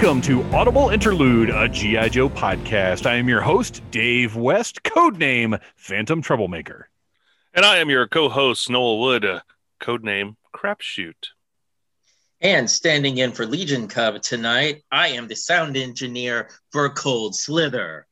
Welcome to Audible Interlude, a G.I. Joe podcast. I am your host, Dave West, codename Phantom Troublemaker. And I am your co host, Noel Wood, uh, codename Crapshoot. And standing in for Legion Cub tonight, I am the sound engineer for Cold Slither,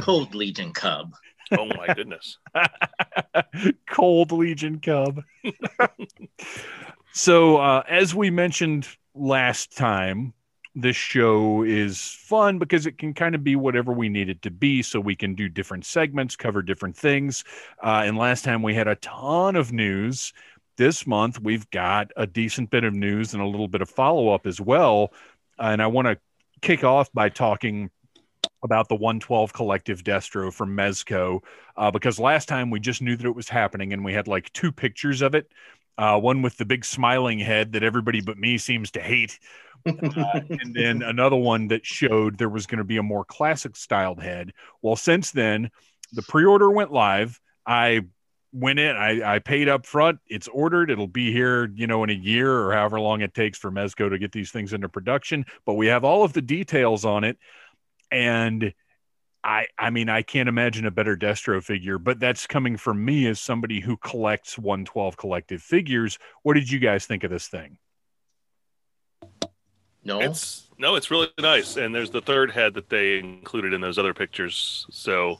Cold Legion Cub. Oh my goodness. Cold Legion Cub. so, uh, as we mentioned last time, this show is fun because it can kind of be whatever we need it to be. So we can do different segments, cover different things. Uh, and last time we had a ton of news. This month we've got a decent bit of news and a little bit of follow up as well. and I want to kick off by talking about the 112 collective destro from mezco uh, because last time we just knew that it was happening and we had like two pictures of it uh, one with the big smiling head that everybody but me seems to hate uh, and then another one that showed there was going to be a more classic styled head. Well, since then, the pre order went live. I went in, I, I paid up front. It's ordered. It'll be here, you know, in a year or however long it takes for Mezco to get these things into production. But we have all of the details on it. And I I mean I can't imagine a better Destro figure, but that's coming from me as somebody who collects 112 collective figures. What did you guys think of this thing? No, It's no, it's really nice. And there's the third head that they included in those other pictures. So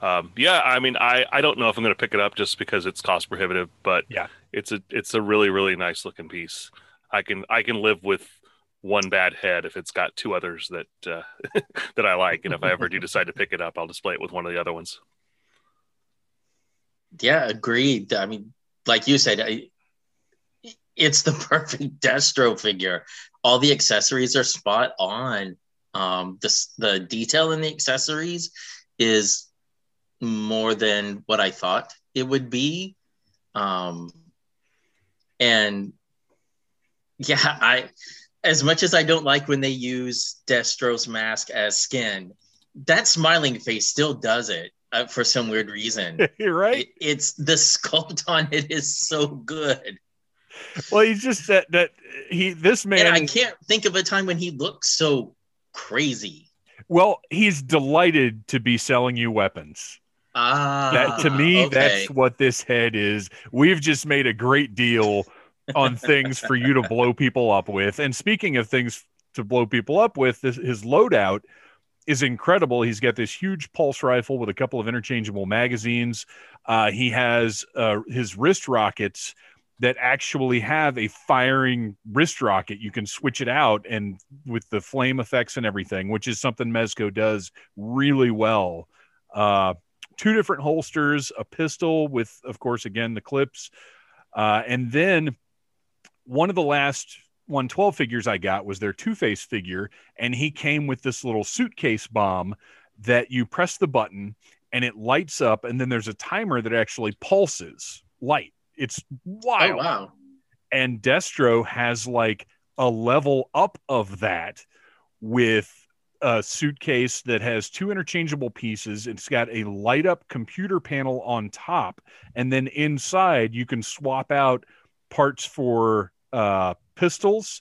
um, yeah, I mean I, I don't know if I'm gonna pick it up just because it's cost prohibitive, but Yeah. it's a it's a really, really nice looking piece. I can I can live with one bad head if it's got two others that uh, that I like. And if I ever do decide to pick it up, I'll display it with one of the other ones. yeah, agreed. I mean, like you said, I, it's the perfect Destro figure. All the accessories are spot on. Um, the the detail in the accessories is more than what I thought it would be. Um, and yeah, I as much as I don't like when they use Destro's mask as skin, that smiling face still does it uh, for some weird reason. You're right. It- it's the sculpt on it is so good, Well, he's just that that he this man. and I can't think of a time when he looks so crazy. well, he's delighted to be selling you weapons. Ah, That to me, okay. that's what this head is. We've just made a great deal on things for you to blow people up with. And speaking of things to blow people up with, this, his loadout is incredible. He's got this huge pulse rifle with a couple of interchangeable magazines. Uh, he has uh, his wrist rockets that actually have a firing wrist rocket. You can switch it out and with the flame effects and everything, which is something Mezco does really well. Uh, two different holsters, a pistol with, of course, again, the clips. Uh, and then one of the last 112 figures I got was their Two Face figure, and he came with this little suitcase bomb that you press the button and it lights up, and then there's a timer that actually pulses light. It's oh, wild. Oh wow! And Destro has like a level up of that with a suitcase that has two interchangeable pieces. It's got a light up computer panel on top. And then inside, you can swap out parts for uh, pistols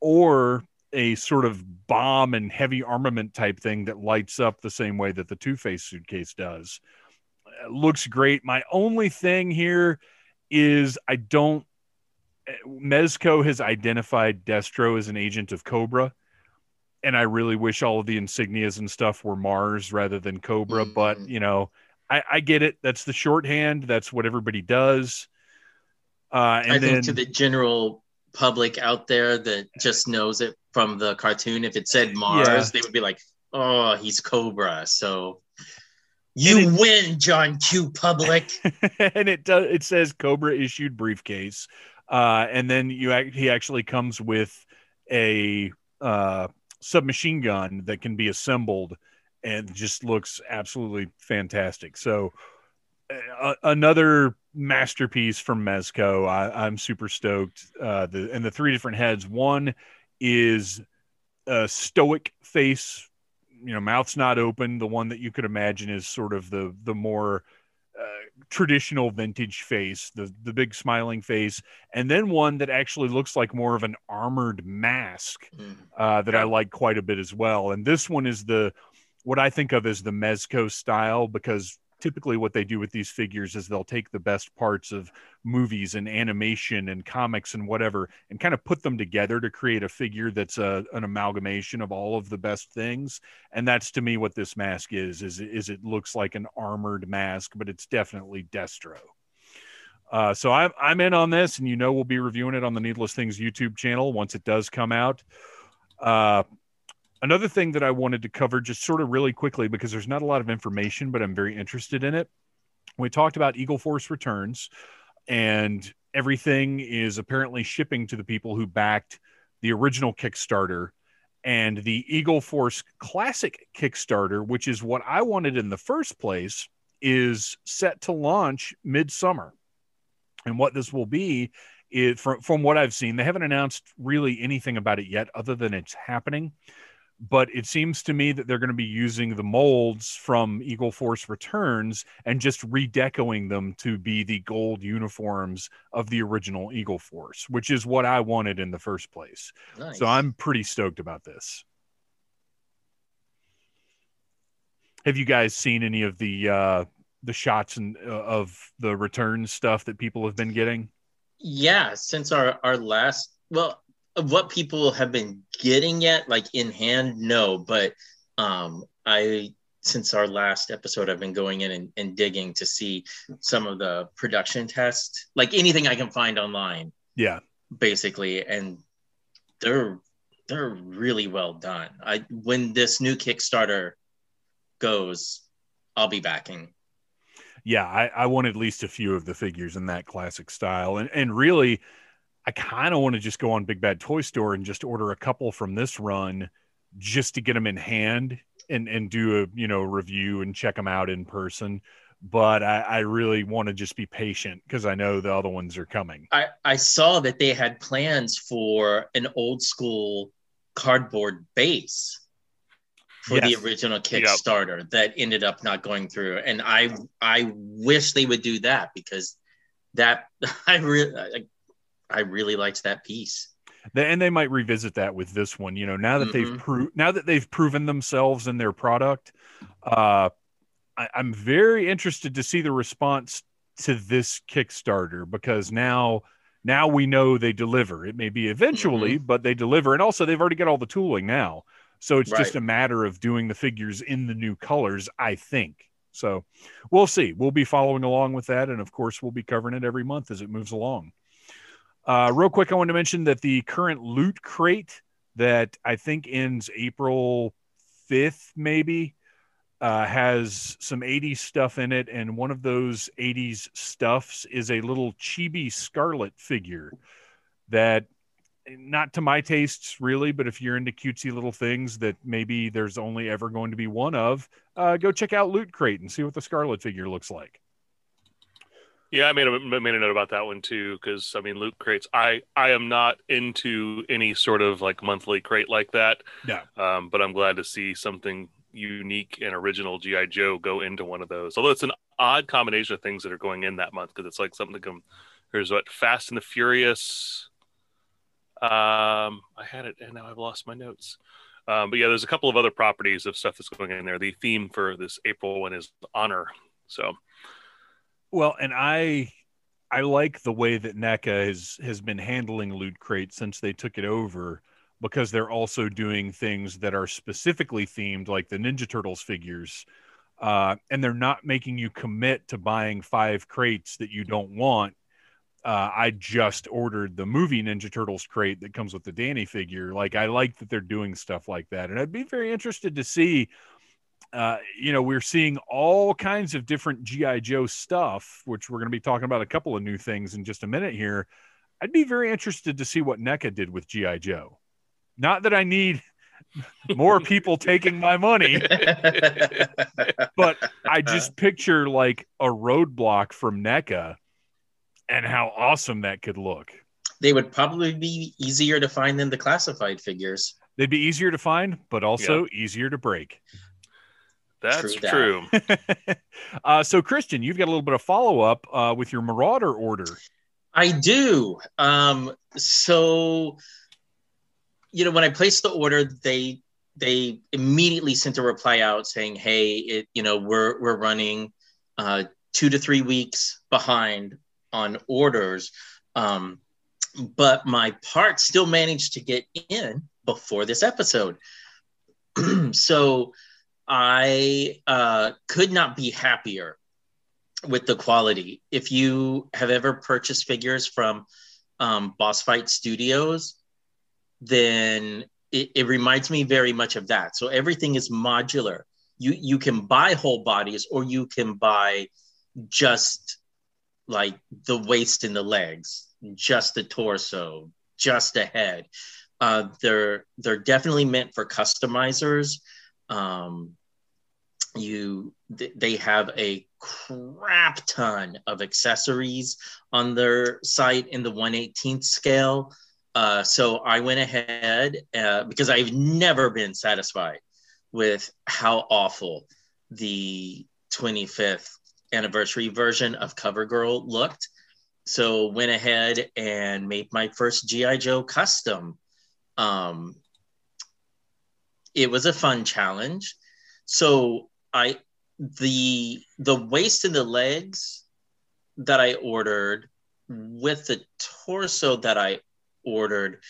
or a sort of bomb and heavy armament type thing that lights up the same way that the Two Face suitcase does. It looks great. My only thing here is I don't. Mezco has identified Destro as an agent of Cobra, and I really wish all of the insignias and stuff were Mars rather than Cobra. Mm. But you know, I, I get it. That's the shorthand. That's what everybody does. Uh, and I then think to the general public out there that just knows it from the cartoon, if it said Mars, Yeah. they would be like, "Oh, he's Cobra." So you And win, John Q. Public. and it does it says Cobra issued briefcase. Uh, and then you act, he actually comes with a uh, submachine gun that can be assembled and just looks absolutely fantastic. So uh, another masterpiece from Mezco. I, I'm super stoked. Uh, the and the three different heads. One is a stoic face, you know, mouth's not open. The one that you could imagine is sort of the the more uh, traditional vintage face, the the big smiling face, and then one that actually looks like more of an armored mask Mm. uh, that I like quite a bit as well. And this one is the what I think of as the Mezco style because typically what they do with these figures is they'll take the best parts of movies and animation and comics and whatever and kind of put them together to create a figure that's a, an amalgamation of all of the best things. And that's to me what this mask is is is it looks like an armored mask but it's definitely destro. Uh, so I'm, I'm in on this and you know we'll be reviewing it on the needless things youtube channel once it does come out. Uh, another thing that I wanted to cover just sort of really quickly because there's not a lot of information, but I'm very interested in it. We talked about Eagle Force returns, and everything is apparently shipping to the people who backed the original Kickstarter and the Eagle Force Classic Kickstarter, which is what I wanted in the first place, is set to launch midsummer. And what this will be is from, from what I've seen, they haven't announced really anything about it yet, other than it's happening but it seems to me that they're going to be using the molds from Eagle Force Returns and just redecoing them to be the gold uniforms of the original Eagle Force, which is what I wanted in the first place. Nice. So I'm pretty stoked about this. Have you guys seen any of the uh the shots and uh, of the return stuff that people have been getting? yeah since our our last well what people have been getting yet like in hand no but um i since our last episode i've been going in and, and digging to see some of the production tests like anything i can find online Yeah. basically and they're they're really well done i when this new kickstarter goes i'll be backing yeah, I, I want at least a few of the figures in that classic style. And and really, I kind of want to just go on Big Bad Toy Store and just order a couple from this run just to get them in hand and and do a you know review and check them out in person. But I, I really want to just be patient because I know the other ones are coming. I, I saw that they had plans for an old school cardboard base for Yes. the original Kickstarter that ended up not going through. And I I wish they would do that because that I really I, really liked that piece. And they might revisit that with this one. You know, now that they've Mhm. pro- now that they've proven themselves in their product, uh, I- I'm very interested to see the response to this Kickstarter because now now we know they deliver. It may be eventually, but they deliver, and also they've already got all the tooling now, so it's just a matter of doing the figures in the new colors. I think. So we'll see. We'll be following along with that, and of course, we'll be covering it every month as it moves along. Uh, real quick, I want to mention that the current loot crate that I think ends April 5th, maybe, uh, has some 80s stuff in it. And one of those 80s stuffs is a little chibi Scarlett figure that, not to my tastes really, but if you're into cutesy little things that maybe there's only ever going to be one of, uh, go check out Loot Crate and see what the Scarlett figure looks like. Yeah, I made a made a note about that one too because I mean, loot crates. I I am not into any sort of like monthly crate like that. Yeah. Um, but I'm glad to see something unique and original GI Joe go into one of those. Although it's an odd combination of things that are going in that month because it's like something to come. There's what Fast and the Furious. Um, I had it and now I've lost my notes. Um, but yeah, there's a couple of other properties of stuff that's going in there. The theme for this April one is honor. So Well, and I I like the way that NECA has has been handling Loot Crate since they took it over because they're also doing things that are specifically themed like the Ninja Turtles figures. Uh, and they're not making you commit to buying five crates that you don't want. Uh, I just ordered the movie Ninja Turtles crate that comes with the Danny figure. Like, I like that they're doing stuff like that. And I'd be very interested to see uh, you know, we're seeing all kinds of different GI Joe stuff, which we're going to be talking about a couple of new things in just a minute here. I'd be very interested to see what NECA did with GI Joe. Not that I need more people taking my money, but I just picture like a roadblock from NECA and how awesome that could look. they would probably be easier to find than the classified figures. They'd be easier to find, but also easier to break. That's True true. uh, so, Christian, you've got a little bit of follow up uh, with your Marauder order. I do. Um, so, you know, when I placed the order, they they immediately sent a reply out saying, "Hey, it you know we're we're running uh, two to three weeks behind on orders, um, but my part still managed to get in before this episode." so, I uh, could not be happier with the quality. If you have ever purchased figures from um, Boss Fight Studios, then it, it reminds me very much of that. So everything is modular. You you can buy whole bodies, or you can buy just like the waist and the legs, just the torso, just a head. Uh, they're they're definitely meant for customizers. Um, you th- they have a crap ton of accessories on their site in the 118th scale. Uh, so i went ahead uh, because i've never been satisfied with how awful the 25th anniversary version of covergirl looked. So went ahead and made my first gi joe custom. Um, it was a fun challenge. So I the the waist and the legs that I ordered with the torso that I ordered,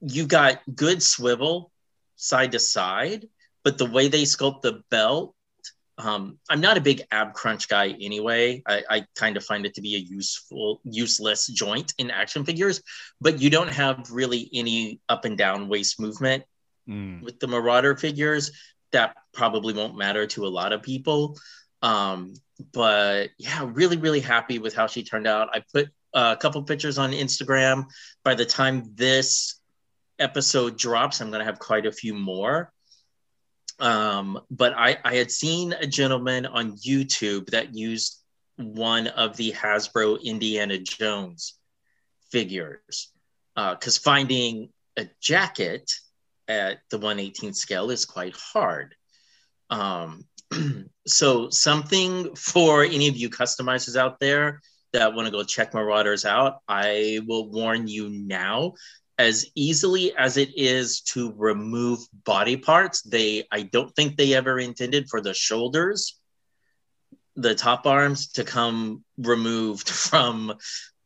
you got good swivel side to side, but the way they sculpt the belt, um, I'm not a big ab crunch guy anyway. I, I kind of find it to be a useful, useless joint in action figures, but you don't have really any up and down waist movement Mm. with the Marauder figures that probably won't matter to a lot of people. Um, but yeah, really, really happy with how she turned out. I put a couple pictures on Instagram. By the time this episode drops, I'm going to have quite a few more. Um, but I, I had seen a gentleman on YouTube that used one of the Hasbro Indiana Jones figures because finding a jacket at the 118th scale is quite hard. Um, so something for any of you customizers out there that want to go check Marauders out, I will warn you now. As easily as it is to remove body parts, they I don't think they ever intended for the shoulders, the top arms to come removed from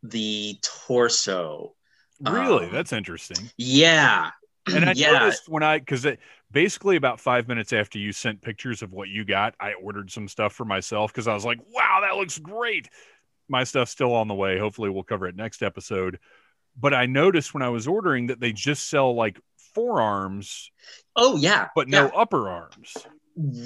the torso. Really? Um, That's interesting. Yeah, And I yeah. noticed when I, because basically about five minutes after you sent pictures of what you got, I ordered some stuff for myself because I was like, wow, that looks great. My stuff's still on the way. Hopefully, we'll cover it next episode. But I noticed when I was ordering that they just sell like forearms, Oh yeah, but yeah. no upper arms.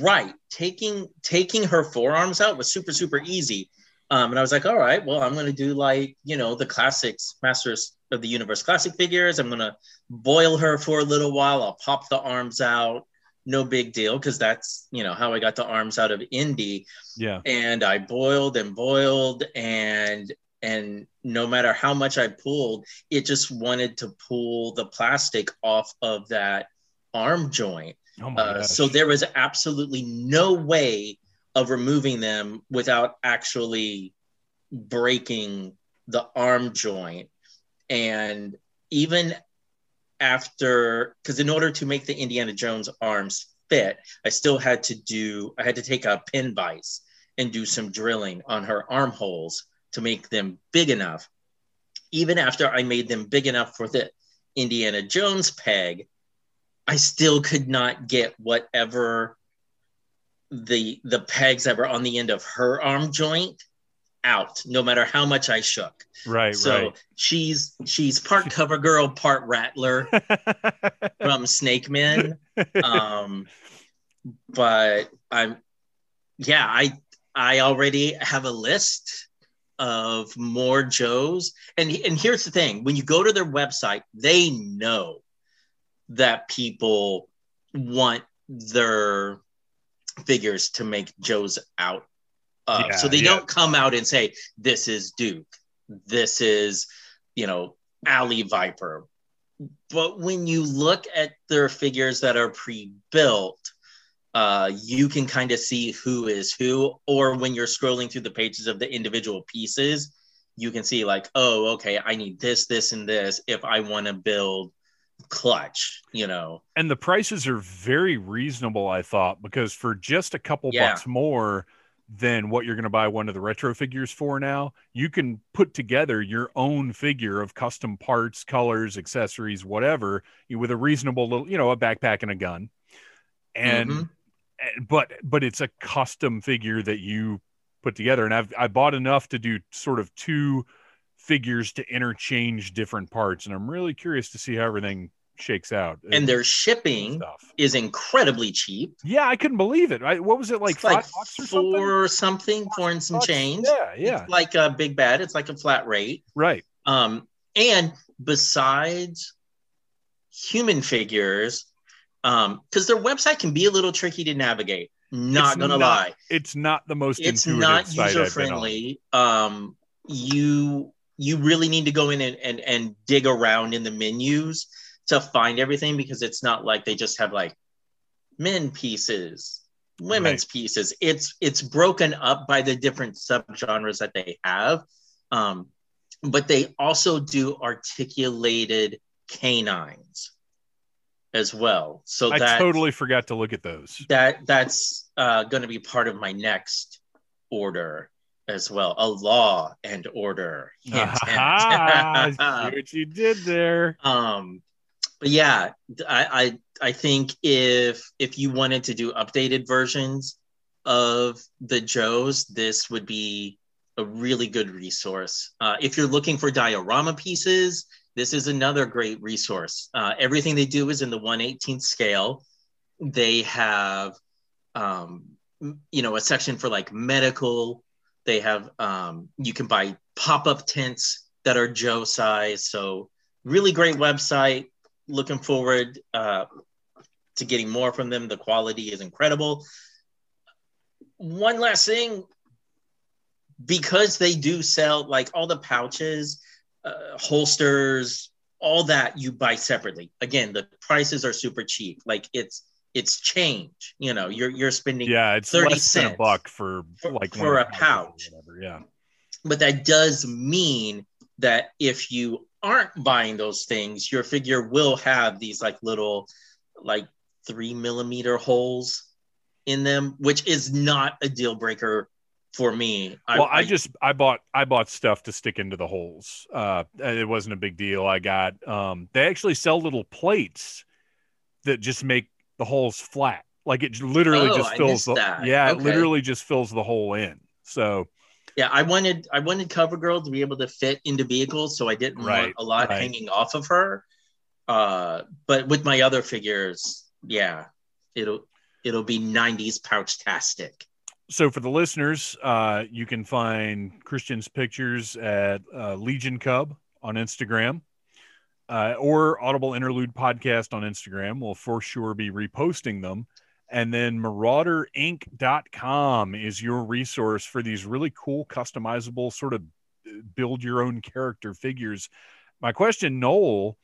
right taking taking her forearms out was super super easy um, and i was like all right well i'm going to do like you know the classics masters of the universe. Classic figures i'm going to boil her for a little while. I'll pop the arms out. No big deal because that's you know how i got the arms out of indy. Yeah. and i boiled and boiled and and no matter how much i pulled it just wanted to pull the plastic off of that arm joint. Oh my uh, so there was absolutely no way of removing them without actually breaking the arm joint. And even after, because in order to make the Indiana Jones arms fit, I still had to do, I had to take a pin vise and do some drilling on her armholes to make them big enough. Even after I made them big enough for the Indiana Jones peg, I still could not get whatever the the pegs that were on the end of her arm joint out, no matter how much I shook. right, so she's she's part cover girl, part Rattlor from Snake Men. Um, but I'm yeah, I I already have a list of more Joes. And and here's the thing: when you go to their website, they know that people want their figures to make Joes out. Of. Yeah, so they yeah. don't come out and say, "This is Duke. This is you know Alley Viper." But when you look at their figures that are pre-built, uh, you can kind of see who is who, or when you're scrolling through the pages of the individual pieces, you can see like, oh, okay, I need this, this, and this if I want to build clutch, you know. And the prices are very reasonable, I thought, because for just a couple Yeah. bucks more than what you're going to buy one of the retro figures for now, you can put together your own figure of custom parts, colors, accessories, whatever, with a reasonable little, you know, a backpack and a gun. And Mhm. but but it's a custom figure that you put together and I've I bought enough to do sort of two figures to interchange different parts and I'm really curious to see how everything shakes out. and their shipping stuff. is incredibly cheap. Yeah, I couldn't believe it. I, what was it like? It's like or something? four something, four and some Bucks? change. Yeah, yeah, It's like a big bad. It's like a flat rate. right. Um, and besides human figures, um, because their website can be a little tricky to navigate. Not It's gonna not lie, It's not the most it's intuitive not user I've been on. friendly. Um, you you really need to go in and, and and dig around in the menus to find everything because it's not like they just have like men pieces women's pieces it's it's broken up by the different subgenres that they have um but they also do articulated canines as well so I that totally forgot to look at those. that that's uh, going to be part of my next order as well a law and order. See what you did there. um but yeah I, I i think if if you wanted to do updated versions of the joes this would be a really good resource. Uh, if you're looking for diorama pieces this is another great resource. Uh, everything they do is in the 118th scale. They have um, you know a section for like medical. They have um, you can buy pop-up tents that are joe size. So really great website looking forward uh, to getting more from them the quality is incredible one last thing because they do sell like all the pouches uh, holsters all that you buy separately again the prices are super cheap like it's it's change you know you're you're spending Yeah, it's 30 less than a buck for, for- like for a pouch. Yeah. but that does mean that if you aren't buying those things your figure will have these like little like three millimeter holes in them which is not a deal breaker for me well, I, just I bought I bought stuff to stick into the holes. Uh, it wasn't a big deal. I got um, they actually sell little plates that just make the holes flat. Like it literally Oh, just fills the that. yeah, it literally just fills the hole in. So yeah i wanted i wanted covergirl to be able to fit into vehicles so i didn't Right, want a lot right. hanging off of her uh but with my other figures yeah it'll it'll be 90s pouch tastic so for the listeners, uh, you can find Christian's pictures at uh, Legion Cub on Instagram uh, or Audible Interlude Podcast on Instagram. We'll for sure be reposting them. And then marauderinc.com is your resource for these really cool, customizable, sort of uh, build your own character figures. My question, Noel,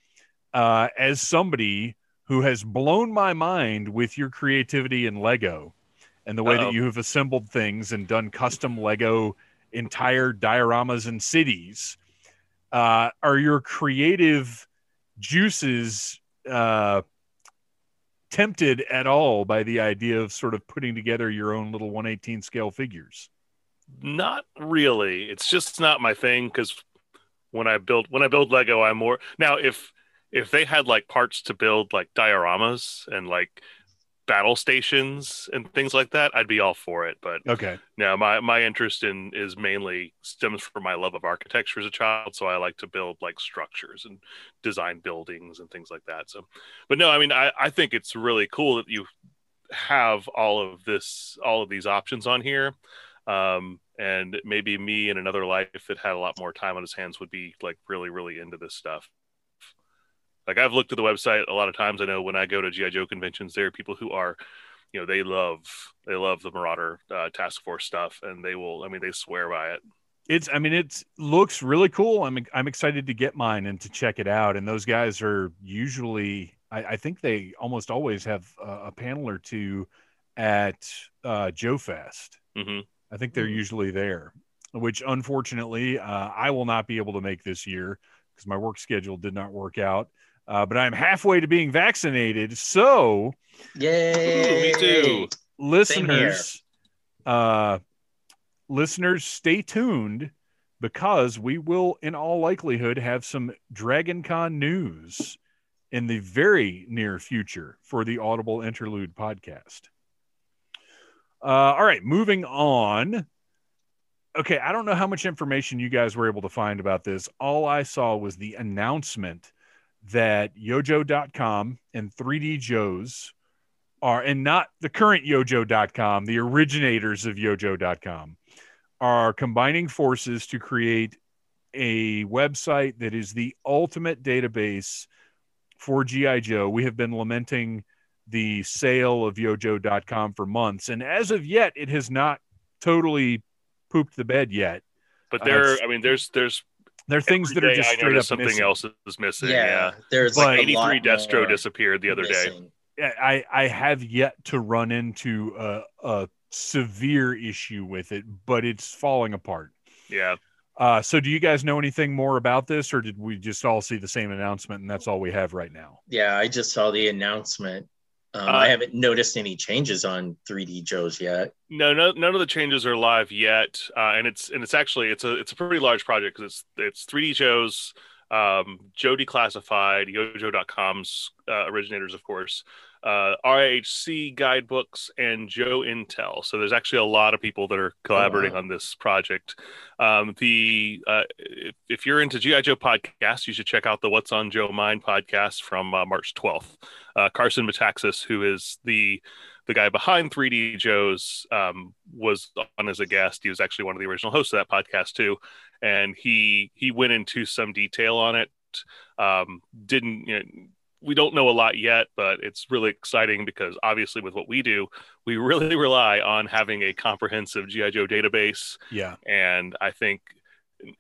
uh, as somebody who has blown my mind with your creativity in Lego and the way Uh-oh. that you have assembled things and done custom Lego entire dioramas and cities, uh, are your creative juices uh, tempted at all by the idea of sort of putting together your own little 118 scale figures? Not really. It's just not my thing because when I build when I build Lego, I'm more now if if they had like parts to build like dioramas and like battle stations and things like that, I'd be all for it. But Okay. now my my interest in is mainly stems from my love of architecture as a child. So I like to build like structures and design buildings and things like that. So, but no, I mean, I I think it's really cool that you have all of this all of these options on here um and maybe me in another life that had a lot more time on his hands would be like really really into this stuff like i've looked at the website a lot of times i know when i go to gi joe conventions there are people who are you know they love they love the marauder uh, task force stuff and they will i mean they swear by it It's, I mean, it looks really cool. I'm, I'm excited to get mine and to check it out. And those guys are usually, I, I think they almost always have a, a panel or two at uh, Joe Fest. hmm I think they're Mhm. usually there, which unfortunately uh, I will not be able to make this year because my work schedule did not work out. Uh, but I'm halfway to being vaccinated. So, Yay! me too. listeners, uh, listeners, stay tuned because we will, in all likelihood, have some Dragon Con news in the very near future for the Audible Interlude podcast. Uh, all right, moving on. Okay, I don't know how much information you guys were able to find about this. All I saw was the announcement that yojoe.com and 3D Joe's are, and not the current yojoe.com, the originators of yojoe.com, are combining forces to create a website that is the ultimate database for GI Joe. We have been lamenting the sale of yojoe.com for months and as of yet it has not totally pooped the bed yet. But Uh, there, it's- I mean, there's there's There are things that are day just I straight up something missing. else is missing. Yeah, Yeah, there's But like 83 Destro disappeared the other day. I I have yet to run into a, a severe issue with it, but it's falling apart. Yeah, Uh, so, do you guys know anything more about this, or did we just all see the same announcement and that's all we have right now? Yeah, I just saw the announcement. Um, Uh, I haven't noticed any changes on 3D Joe's yet. no, no, none of the changes are live yet, uh, and it's and it's actually it's a it's a pretty large project because it's it's 3D Joe's, um, Joe Declassified, YoJoe.com's uh, originators, of course, uh, RIHC guidebooks, and Joe Intel. So there's actually a lot of people that are collaborating wow. on this project. Um, the uh, if, if you're into GI Joe podcasts, you should check out the What's on Joe Mind podcast from uh, March 12th. Uh, Carson Metaxas, who is the the guy behind 3D Joe's, um, was on as a guest. He was actually one of the original hosts of that podcast too, and he he went into some detail on it. Um, didn't you know, we don't know a lot yet, but it's really exciting because obviously with what we do, we really rely on having a comprehensive GI Joe database Yeah. and I think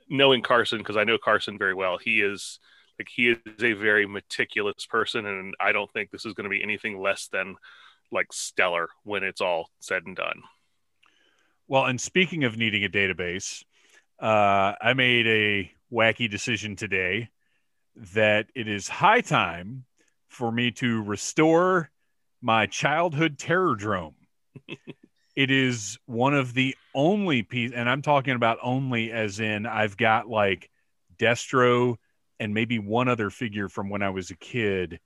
knowing Carson because I know Carson very well, he is like he is a very meticulous person, and I don't think this is going to be anything less than like stellar when it's all said and done. Well, and speaking of needing a database, uh, I made a wacky decision today that it is high time for me to restore my childhood terror drome. it is one of the only piece, and I'm talking about only as in I've got like Destro and maybe one other figure from when I was a kid.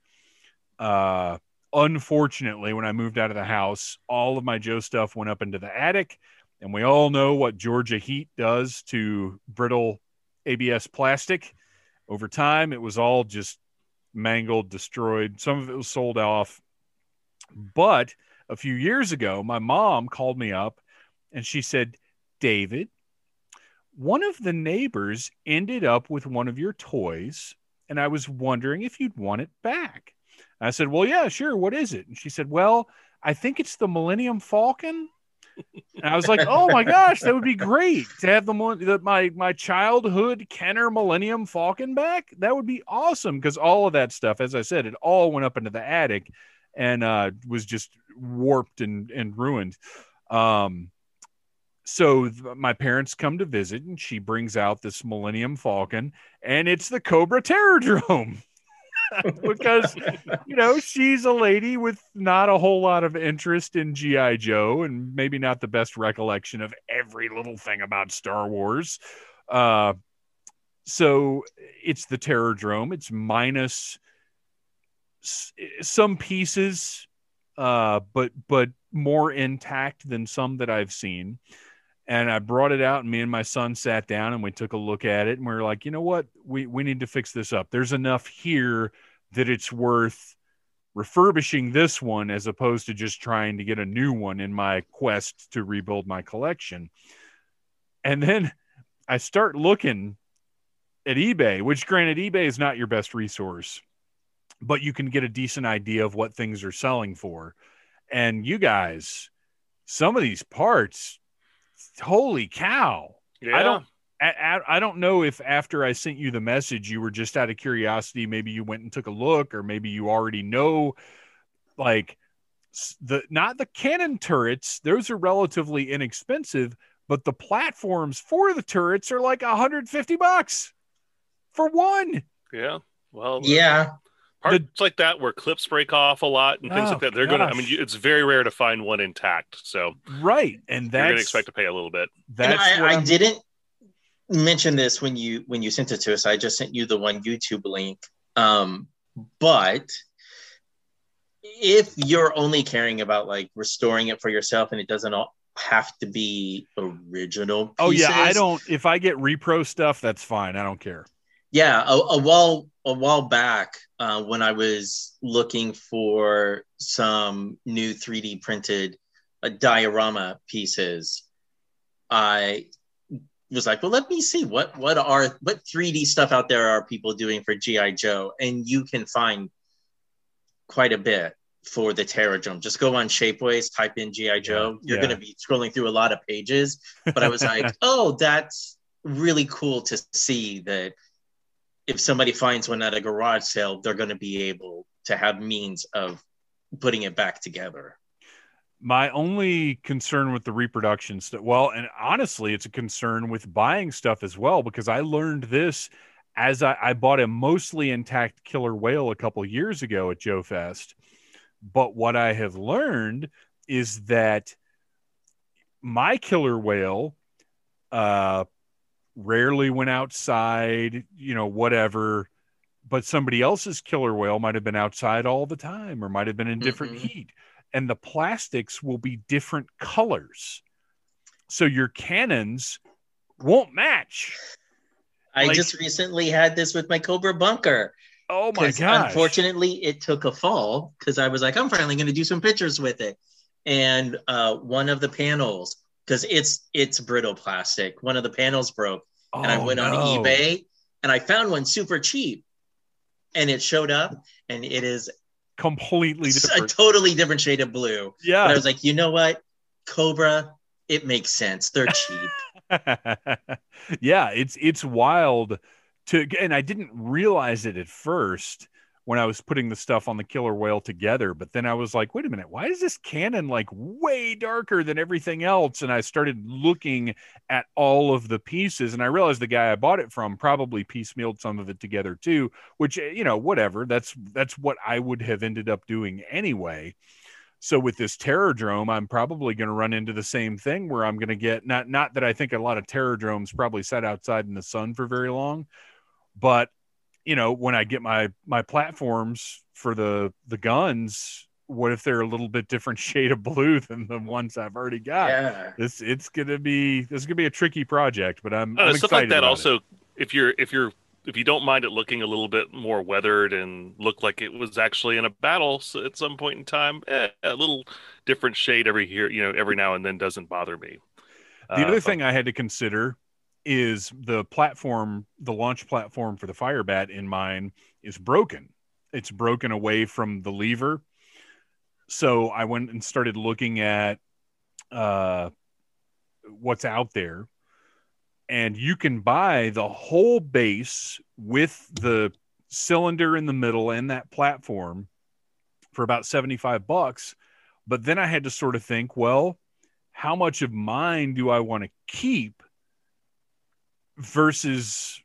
Uh, unfortunately, when I moved out of the house, all of my Joe stuff went up into the attic. And we all know what Georgia heat does to brittle ABS plastic. Over time, it was all just mangled, destroyed. Some of it was sold off. But a few years ago, my mom called me up and she said, David, one of the neighbors ended up with one of your toys. And I was wondering if you'd want it back. I said, Well, yeah, sure. What is it? And she said, Well, I think it's the Millennium Falcon. And I was like, "Oh my gosh, that would be great to have the, the my my childhood Kenner Millennium Falcon back. That would be awesome because all of that stuff, as I said, it all went up into the attic and uh, was just warped and and ruined. Um, so th- my parents come to visit, and she brings out this Millennium Falcon, and it's the Cobra Terrordrome. because you know she's a lady with not a whole lot of interest in GI Joe and maybe not the best recollection of every little thing about Star Wars. Uh, so it's the Terrordrome. It's minus s- some pieces, uh, but but more intact than some that I've seen. And I brought it out, and me and my son sat down and we took a look at it, and we were like, you know what, we we need to fix this up. There's enough here that it's worth refurbishing this one as opposed to just trying to get a new one in my quest to rebuild my collection. And then I start looking at eBay, which granted, eBay is not your best resource, but you can get a decent idea of what things are selling for. And you guys, some of these parts, holy cow. Yeah, I don't I, I- I don't know if after I sent you the message, you were just out of curiosity. Maybe you went and took a look, or maybe you already know. Like The not the cannon turrets; those are relatively inexpensive, but the platforms for the turrets are like 150 bucks for one. Yeah. Well, Yeah, parts like that where clips break off a lot and things Oh, like that. They're gonna. I mean, you- it's very rare to find one intact, so Right, and you're gonna expect to pay a little bit. and that's I, I I'm- didn't mention this when you when you sent it to us. I just sent you the one YouTube link. Um, but if you're only caring about like restoring it for yourself and it doesn't all have to be original Oh yeah, I don't. If I get repro stuff, that's fine. I don't care. Yeah, a, a while a while back, uh, when I was looking for some new 3D printed uh, diorama pieces, I was like, "Well, let me see what what are what 3D stuff out there are people doing for GI Joe," and you can find quite a bit for the Terrordrome. Just go on Shapeways, type in GI Joe. You're yeah. going to be scrolling through a lot of pages, but I was like, "Oh, that's really cool to see that." If somebody finds one at a garage sale, they're going to be able to have means of putting it back together. My only concern with the reproduction stuff, well, and honestly, it's a concern with buying stuff as well because I learned this as I, I bought a mostly intact killer whale a couple years ago at Joe Fest. But what I have learned is that my killer whale uh, rarely went outside, you know, whatever. But somebody else's killer whale might have been outside all the time or might have been in different Mhm. heat. And the plastics will be different colors. So your cannons won't match. I Like- just recently had this with my Cobra bunker. Oh my god! Unfortunately, it took a fall because I was like, I'm finally going to do some pictures with it. And uh, one of the panels, because it's it's brittle plastic, one of the panels broke, and I Oh, went on eBay and I found one super cheap, and it showed up, and it is Completely a totally different shade of blue. yeah. But I was like, you know what, Cobra, it makes sense. They're cheap. yeah, it's it's wild to and I didn't realize it at first when I was putting the stuff on the killer whale together, but then I was like, wait a minute, why is this cannon like way darker than everything else? And I started looking at all of the pieces and I realized the guy I bought it from probably piecemealed some of it together too, which eh, you know, whatever. That's that's what I would have ended up doing anyway. So with this terrordrome, I'm probably going to run into the same thing where I'm going to get not not that I think a lot of terror terrordromes probably sat outside in the sun for very long, but you know when I get my my platforms for the the guns, what if they're a little bit different shade of blue than the ones I've already got? yeah. This it's gonna be this is gonna be a tricky project, but I'm, Uh, I'm stuff like excited that. about it. Also, if you're if you're if you don't mind it looking a little bit more weathered and look like it was actually in a battle so at some point in time, eh, a little different shade every here, you know, every now and then doesn't bother me. The Uh, other thing I had to consider is the platform, the launch platform for the Firebat in mine is broken. It's broken away from the lever. So I went and started looking at uh, what's out there. And you can buy the whole base with the cylinder in the middle and that platform for about 75 bucks. But then I had to sort of think, well, how much of mine do I want to keep versus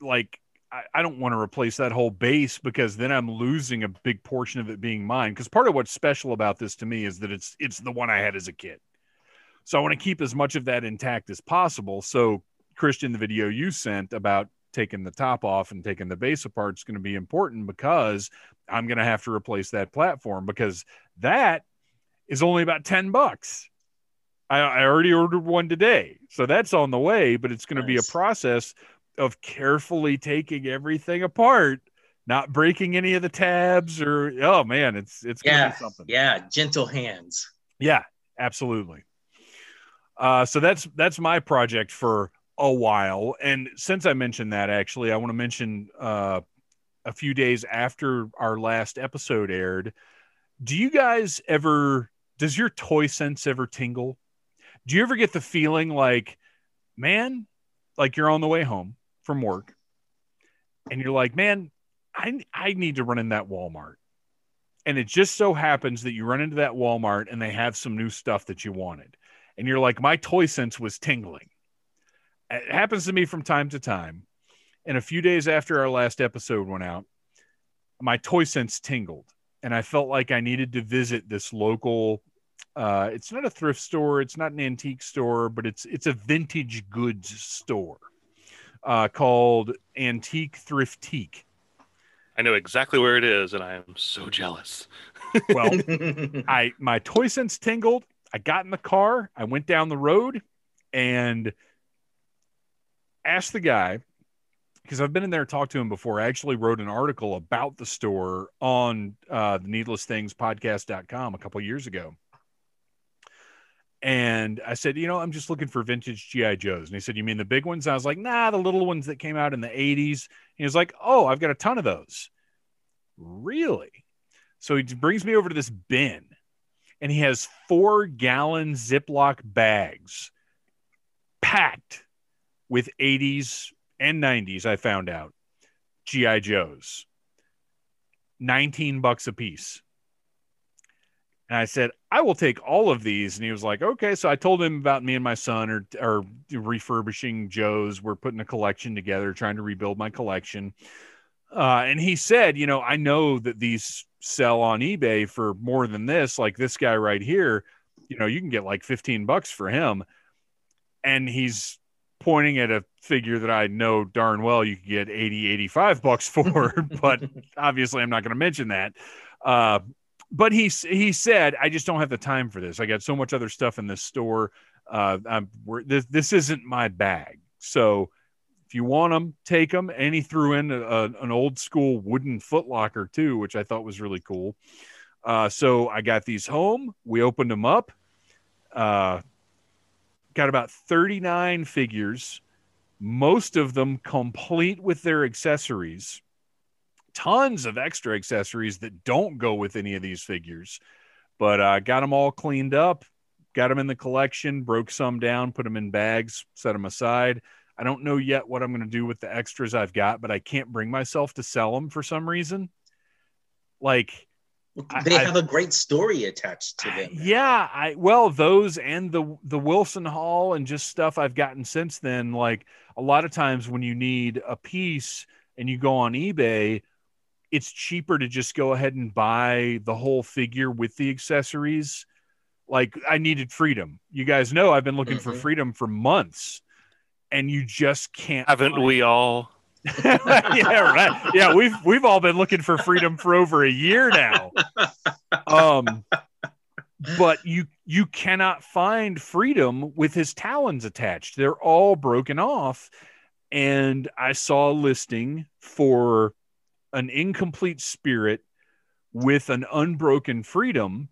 like I, I don't want to replace that whole base because then I'm losing a big portion of it being mine. Because part of what's special about this to me is that it's it's the one I had as a kid. So I want to keep as much of that intact as possible. So Christian, the video you sent about taking the top off and taking the base apart is going to be important because I'm going to have to replace that platform because that is only about 10 bucks. I, I already ordered one today. So that's on the way, but it's going to be a process of carefully taking everything apart, not breaking any of the tabs or, oh man, it's, it's going to Yeah. be something. Yeah. Gentle hands. Yeah, absolutely. Uh, so that's that's my project for a while. And since I mentioned that, actually, I want to mention uh, a few days after our last episode aired. Do you guys ever? Does your toy sense ever tingle? Do you ever get the feeling like, man, like you're on the way home from work, and you're like, man, I I need to run in that Walmart And it just so happens that you run into that Walmart and they have some new stuff that you wanted. And you're like, my toy sense was tingling. It happens to me from time to time. And a few days after our last episode went out, my toy sense tingled. And I felt like I needed to visit this local uh, it's not a thrift store, it's not an antique store, but it's it's a vintage goods store uh, called Antique Thriftique. I know exactly where it is, and I am so jealous. well, I my toy sense tingled. I got in the car, I went down the road, and asked the guy because I've been in there and talked to him before. I actually wrote an article about the store on uh, the Needless Things podcast.com a couple years ago. And I said, you know, I'm just looking for vintage GI Joes. And he said, you mean the big ones? I was like, nah, the little ones that came out in the 80s. he was like, oh, I've got a ton of those. Really? So he brings me over to this bin, and he has four gallon Ziploc bags packed with 80s and 90s. I found out GI Joes, 19 bucks a piece. And I said, I will take all of these. And he was like, okay. So I told him about me and my son are, are refurbishing Joe's. We're putting a collection together, trying to rebuild my collection. Uh, and he said, you know, I know that these sell on eBay for more than this. Like this guy right here, you know, you can get like 15 bucks for him. And he's pointing at a figure that I know darn well you could get 80, 85 bucks for. but obviously, I'm not going to mention that. Uh, but he he said, "I just don't have the time for this. I got so much other stuff in this store. Uh, I'm this this isn't my bag. So if you want them, take them." And he threw in a, a, an old school wooden footlocker too, which I thought was really cool. Uh, so I got these home. We opened them up. Uh, got about 39 figures, most of them complete with their accessories tons of extra accessories that don't go with any of these figures. But uh, got them all cleaned up, got them in the collection, broke some down, put them in bags, set them aside. I don't know yet what I'm going to do with the extras I've got, but I can't bring myself to sell them for some reason. Like, they I, have a great story attached to them. Yeah, I well those and the the Wilson Hall and just stuff I've gotten since then. Like a lot of times when you need a piece and you go on eBay, it's cheaper to just go ahead and buy the whole figure with the accessories. Like I needed freedom. You guys know I've been looking mm-hmm. for freedom for months, and you just can't. Haven't we all? yeah, right. Yeah, we've we've all been looking for freedom for over a year now. Um, but you you cannot find freedom with his talons attached. They're all broken off. And I saw a listing for an incomplete spirit with an unbroken freedom.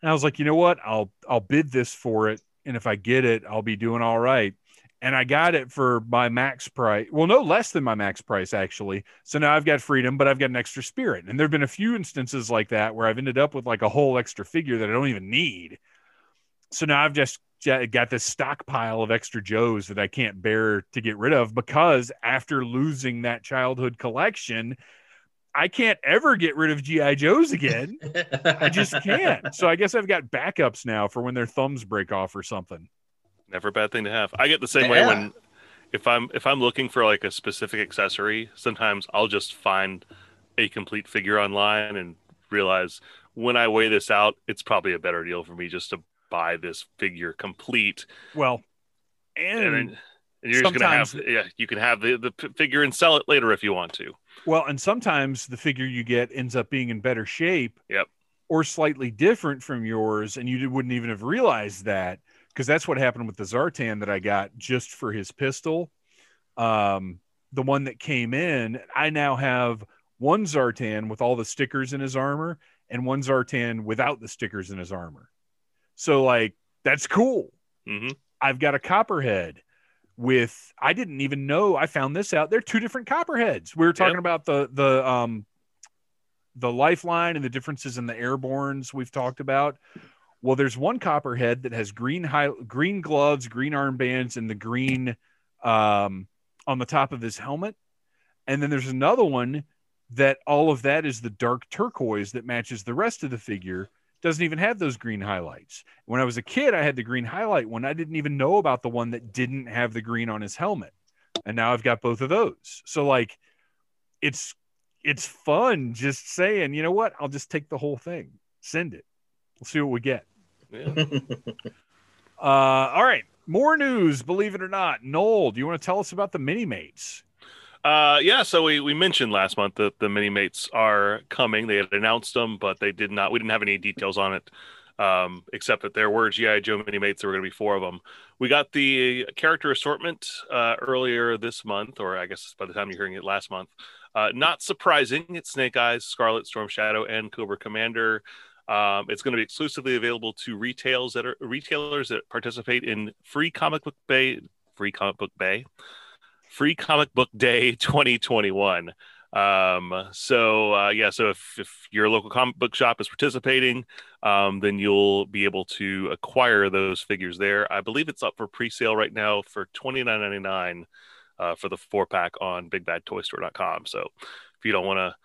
And I was like, you know what? I'll I'll bid this for it, and if I get it, I'll be doing all right. And I got it for my max price. Well, no less than my max price actually. So now I've got freedom, but I've got an extra spirit. And there've been a few instances like that where I've ended up with like a whole extra figure that I don't even need. So now I've just got this stockpile of extra Joes that I can't bear to get rid of because after losing that childhood collection, I can't ever get rid of GI Joes again. I just can't. So I guess I've got backups now for when their thumbs break off or something. Never a bad thing to have. I get the same yeah. way when if I'm if I'm looking for like a specific accessory, sometimes I'll just find a complete figure online and realize when I weigh this out, it's probably a better deal for me just to buy this figure complete. Well, and, and, and you're just gonna have yeah, you can have the, the figure and sell it later if you want to. Well, and sometimes the figure you get ends up being in better shape. Yep. Or slightly different from yours, and you wouldn't even have realized that because that's what happened with the Zartan that I got just for his pistol. Um, the one that came in, I now have one Zartan with all the stickers in his armor and one Zartan without the stickers in his armor. So, like, that's cool. Mm-hmm. I've got a Copperhead with I didn't even know I found this out. They're two different copperheads. We were talking yep. about the the um the lifeline and the differences in the airborns we've talked about. Well, there's one copperhead that has green high, green gloves, green armbands, and the green um, on the top of his helmet. And then there's another one that all of that is the dark turquoise that matches the rest of the figure doesn't even have those green highlights. When I was a kid, I had the green highlight one. I didn't even know about the one that didn't have the green on his helmet. And now I've got both of those. So like it's it's fun just saying, you know what? I'll just take the whole thing. Send it. We'll see what we get. Yeah. Uh all right. More news, believe it or not. Noel, do you want to tell us about the mini mates? Uh, yeah, so we, we mentioned last month that the mini mates are coming. They had announced them, but they did not. We didn't have any details on it, um, except that there were GI Joe mini mates. There were going to be four of them. We got the character assortment uh, earlier this month, or I guess by the time you're hearing it, last month. Uh, not surprising, it's Snake Eyes, Scarlett, Storm Shadow, and Cobra Commander. Um, it's going to be exclusively available to retails that are retailers that participate in Free Comic Book Bay, Free Comic Book Bay, Free Comic Book Day 2021. Um, so uh, yeah, so if, if your local comic book shop is participating, um, then you'll be able to acquire those figures there. I believe it's up for pre-sale right now for twenty nine ninety nine uh, for the four pack on BigBadToyStore.com. So if you don't want to,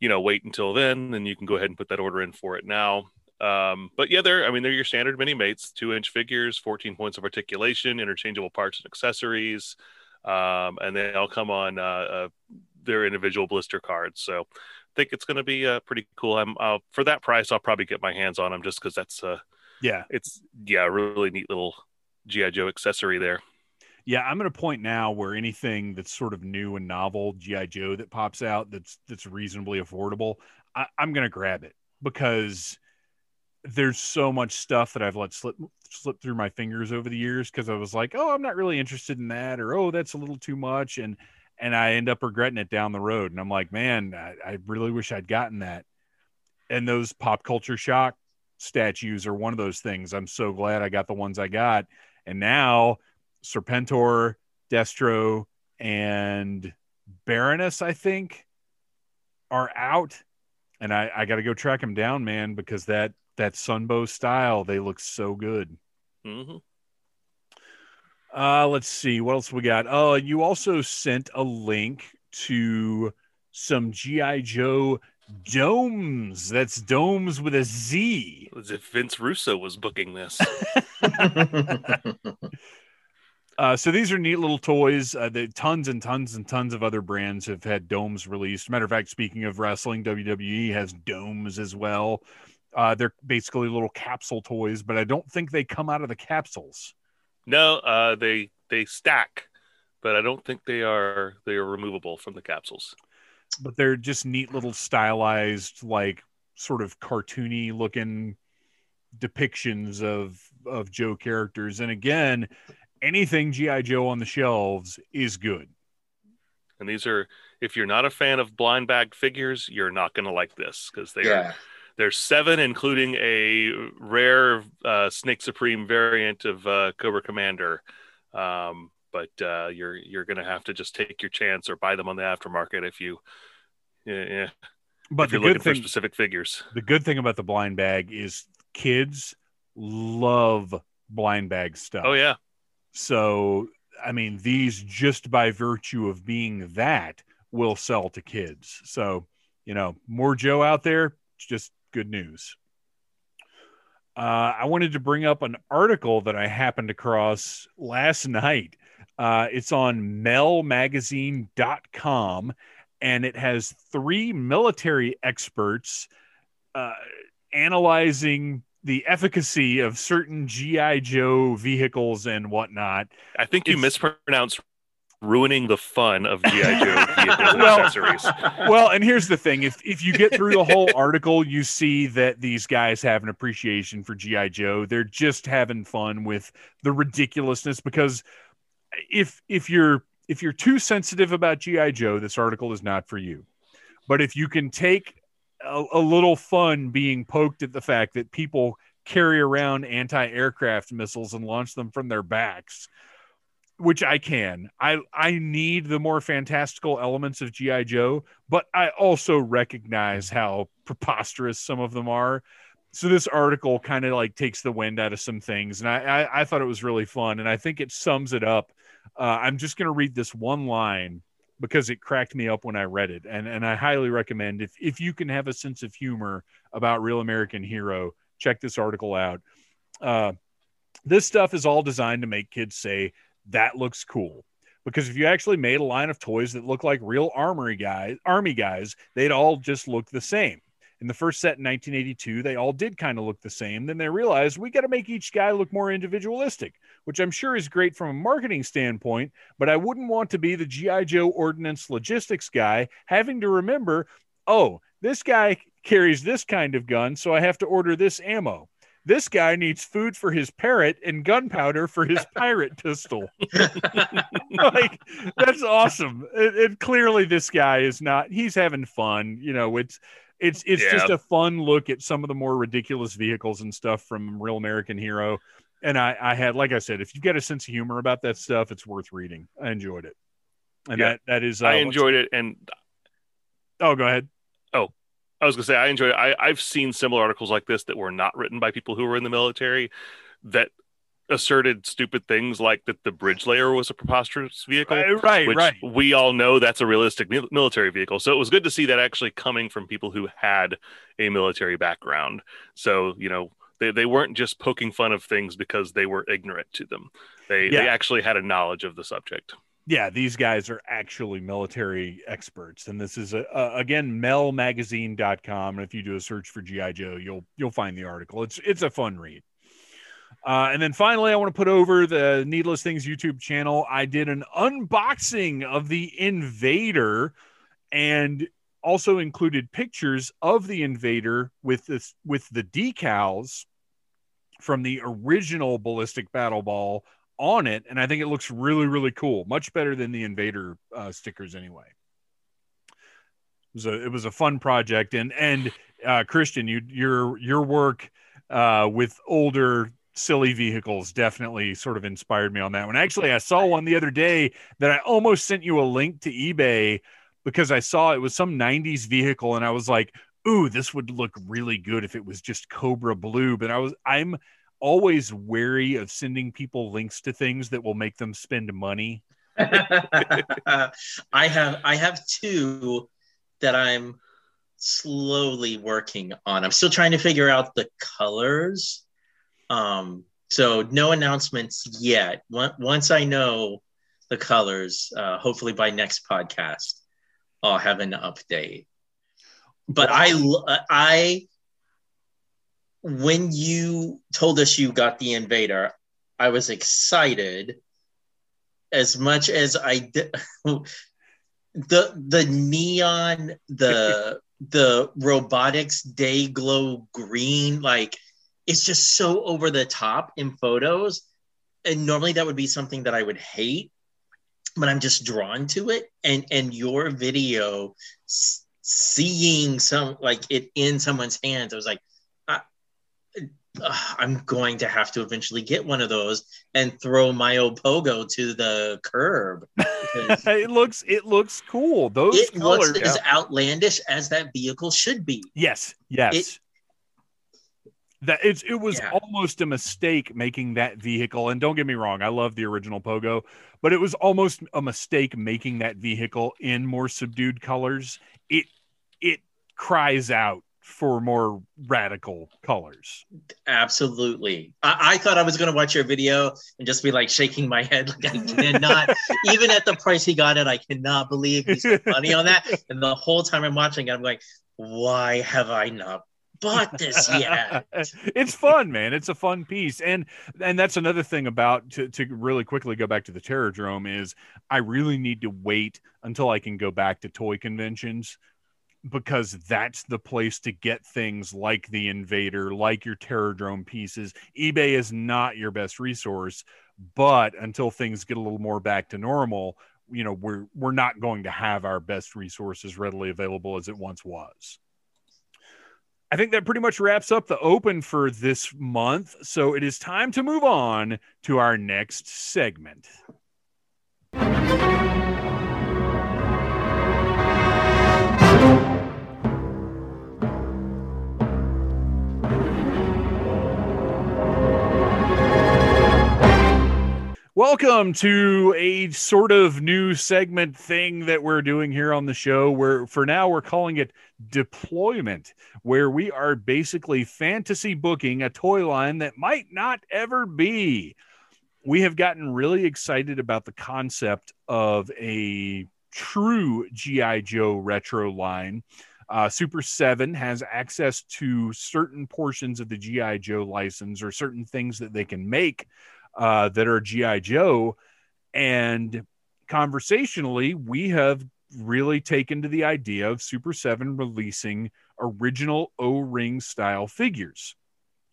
you know, wait until then, then you can go ahead and put that order in for it now. Um, but yeah, they're I mean they're your standard mini mates, two inch figures, 14 points of articulation, interchangeable parts and accessories um, and they all come on uh, uh, their individual blister cards. So I think it's going to be uh, pretty cool. I'm uh, for that price, I'll probably get my hands on them just because that's uh, Yeah. it's yeah, really neat little GI Joe accessory there. Yeah, I'm at a point now where anything that's sort of new and novel, GI Joe that pops out that's that's reasonably affordable, I, I'm gonna grab it because there's so much stuff that I've let slip slip through my fingers over the years because I was like, oh, I'm not really interested in that, or oh, that's a little too much, and and I end up regretting it down the road. And I'm like, man, I, I really wish I'd gotten that. And those pop culture shock statues are one of those things. I'm so glad I got the ones I got. And now Serpentor, Destro, and Baroness, I think, are out. And I, I got to go track them down, man, because that that Sunbow style, they look so good. Hmm Uh, let's see what else we got. Oh, you also sent a link to some GI Joe Domez. That's Domez with a Z. As if Vince Russo was booking this. Uh, so these are neat little toys. Uh, the tons and tons and tons of other brands have had Domez released. Matter of fact, speaking of wrestling, WWE has Domez as well. Uh, they're basically little capsule toys, but I don't think they come out of the capsules. no, uh, they they stack, but I don't think they are they are removable from the capsules. but they're just neat little stylized like sort of cartoony looking depictions of of joe characters and again anything gi joe on the shelves is good And these are if you're not a fan of blind bag figures, you're not going to like this because they are yeah. There's seven, including a rare uh, Snake Supreme variant of uh, Cobra Commander. Um, but uh, you're you're gonna have to just take your chance or buy them on the aftermarket if you, yeah, yeah but if the you're looking good for specific figures. the good thing about the blind bag is kids love blind bag stuff Oh yeah, so i mean these just by virtue of being that will sell to kids so you know more joe out there just good news. Uh, i wanted to bring up an article that i happened across last night. Uh, it's on melmagazine.com and it has three military experts uh, analyzing the efficacy of certain gi joe vehicles and whatnot. I think you It's- mispronounced ruining the fun of GI Joe Well- accessories. well, and here's the thing: if if you get through the whole article, you see that these guys have an appreciation for GI Joe. They're just having fun with the ridiculousness because if if you're if you're too sensitive about GI Joe, this article is not for you. But if you can take a, a little fun being poked at the fact that people carry around anti-aircraft missiles and launch them from their backs which I can. I I need the more fantastical elements of GI Joe, but I also recognize how preposterous some of them are. So this article kind of like takes the wind out of some things, and I, I I thought it was really fun, and I think it sums it up. Uh, I'm just going to read this one line because it cracked me up when I read it. And and I highly recommend if if you can have a sense of humor about Real American Hero, check this article out. Uh, this stuff is all designed to make kids say that looks cool. Because if you actually made a line of toys that look like real armory guys, army guys, they'd all just look the same. In the first set in 1982, they all did kind of look the same. Then they realized we got to make each guy look more individualistic, which I'm sure is great from a marketing standpoint, but I wouldn't want to be the G.I. Joe Ordnance Logistics guy having to remember, oh, this guy carries this kind of gun, so I have to order this ammo. This guy needs food for his parrot and gunpowder for his pirate pistol. like that's awesome. And, clearly, this guy is not. He's having fun. You know, it's it's it's yeah. just a fun look at some of the more ridiculous vehicles and stuff from Real American Hero. And I, I had, like I said, if you've got a sense of humor about that stuff, it's worth reading. I enjoyed it, and yeah. that that is. Uh, I enjoyed it, and oh, go ahead. I was gonna say I enjoy. It. I I've seen similar articles like this that were not written by people who were in the military that asserted stupid things like that the bridge layer was a preposterous vehicle. Right, right. Which right. we all know that's a realistic military vehicle. So it was good to see that actually coming from people who had a military background. So you know they they weren't just poking fun of things because they were ignorant to them. They yeah. they actually had a knowledge of the subject yeah, these guys are actually military experts. And this is a, a, again melmagazine.com. And if you do a search for GI Joe, you'll you'll find the article. It's it's a fun read. Uh, and then finally, I want to put over the Needless Things YouTube channel. I did an unboxing of the Invader, and also included pictures of the Invader with this with the decals from the original Ballistic Battle Ball on it, and I think it looks really, really cool. Much better than the Invader uh, stickers, anyway. It was a it was a fun project, and and uh, Christian, you your your work uh, with older silly vehicles definitely sort of inspired me on that one. Actually, I saw one the other day that I almost sent you a link to eBay because I saw it was some 90s vehicle and I was like, "Ooh, this would look really good if it was just Cobra Blue." But I was I'm always wary of sending people links to things that will make them spend money. I have I have two that I'm slowly working on. I'm still trying to figure out the colors. Um, so no announcements yet. Once I know the colors, uh, hopefully by next podcast, I'll have an update. But I I when you told us you got the invader, I was excited as much as I did. the the neon, the the robotics day glow green, like it's just so over the top in photos. And normally that would be something that I would hate, but I'm just drawn to it. And and your video, seeing some like it in someone's hands, I was like, uh, I'm going to have to eventually get one of those and throw my old pogo to the curb. it looks it looks cool. Those it colors, looks yeah. as outlandish as that vehicle should be. Yes, yes. It, that it's it was yeah. almost a mistake making that vehicle. And don't get me wrong, I love the original pogo, but it was almost a mistake making that vehicle in more subdued colors. It it cries out for more radical colors. Absolutely. I, I thought I was going to watch your video and just be like shaking my head. Like, I cannot, even at the price he got it, I cannot believe he spent money on that. And the whole time I'm watching it, I'm like, why have I not bought this yet? it's fun, man. It's a fun piece. And and that's another thing about to, to really quickly go back to the Terrordrome is I really need to wait until I can go back to toy conventions because that's the place to get things like the invader like your Terrordrome pieces ebay is not your best resource but until things get a little more back to normal you know we're we're not going to have our best resources readily available as it once was I think that pretty much wraps up the open for this month. So it is time to move on to our next segment. Welcome to a sort of new segment thing that we're doing here on the show where for now we're calling it deployment, where we are basically fantasy booking a toy line that might not ever be. We have gotten really excited about the concept of a true G.I. Joe retro line. Uh, Super 7 has access to certain portions of the G.I. Joe license or certain things that they can make uh, that are GI Joe, and conversationally, we have really taken to the idea of Super Seven releasing original O ring style figures.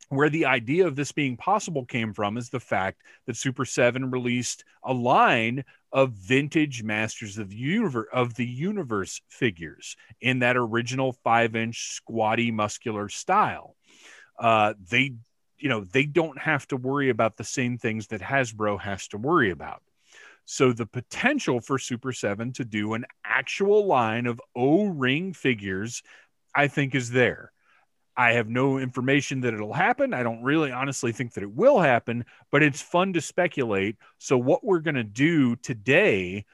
Where the idea of this being possible came from is the fact that Super 7 released a line of vintage Masters of the Universe of the Universe figures in that original five inch squatty muscular style. Uh, they you know they don't have to worry about the same things that Hasbro has to worry about. So the potential for Super 7 to do an actual line of O-ring figures I think is there. I have no information that it'll happen. I don't really honestly think that it will happen, but it's fun to speculate. So what we're going to do today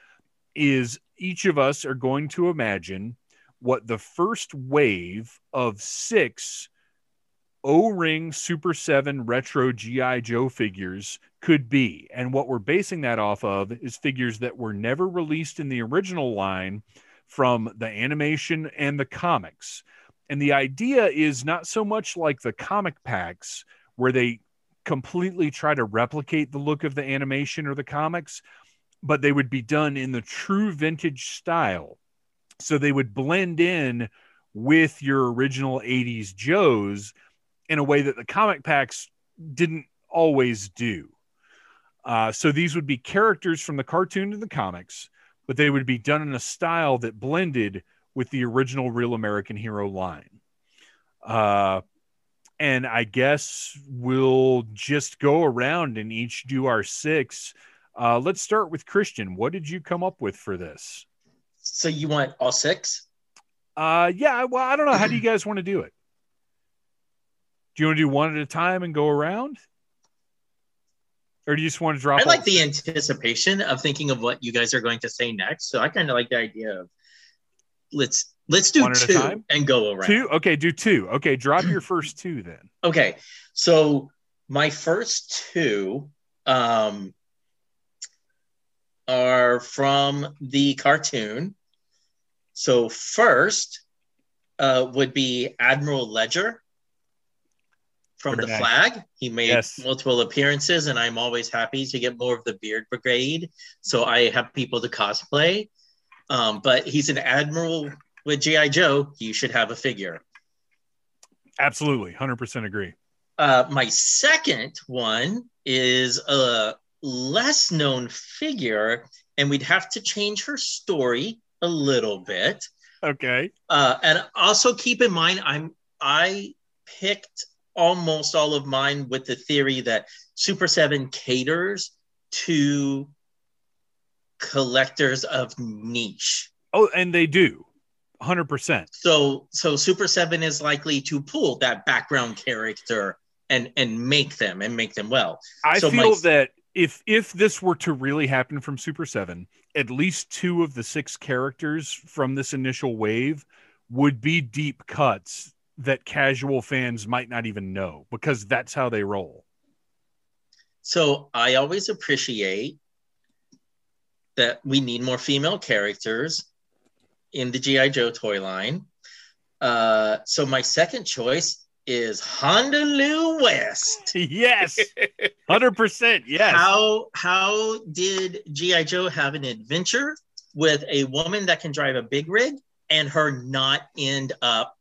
is each of us are going to imagine what the first wave of 6 O-ring Super 7 retro GI Joe figures could be. And what we're basing that off of is figures that were never released in the original line from the animation and the comics. And the idea is not so much like the comic packs where they completely try to replicate the look of the animation or the comics, but they would be done in the true vintage style. So they would blend in with your original 80s Joes in a way that the comic packs didn't always do. Uh, so these would be characters from the cartoon to the comics, but they would be done in a style that blended with the original Real American Hero line. Uh, and I guess we'll just go around and each do our six. Uh, let's start with Christian. What did you come up with for this? So you want all six? Uh, yeah. Well, I don't know. How do you guys want to do it? Do you want to do one at a time and go around? Or do you just want to drop? I like the anticipation of thinking of what you guys are going to say next. So I kind of like the idea of let's let's do two and go around. Two? Okay, do two. Okay, drop your first two then. Okay. So my first two um are from the cartoon. So first uh, would be Admiral Ledger from Very the nice. flag. He made yes. multiple appearances, and I'm always happy to get more of the Beard Brigade. So I have people to cosplay. Um, but he's an admiral with GI Joe. You should have a figure. Absolutely, hundred percent agree. Uh, my second one is a less known figure, and we'd have to change her story a little bit. Okay. Uh, and also keep in mind, I'm I picked almost all of mine with the theory that Super 7 caters to collectors of niche. Oh, and they do. 100%. So so Super 7 is likely to pull that background character and and make them and make them well. I so feel my... that if if this were to really happen from Super 7, at least two of the six characters from this initial wave would be deep cuts that casual fans might not even know because that's how they roll. So I always appreciate that we need more female characters in the GI Joe toy line. Uh, so my second choice is Honda Lou West. yes, hundred percent. Yes. How how did GI Joe have an adventure with a woman that can drive a big rig and her not end up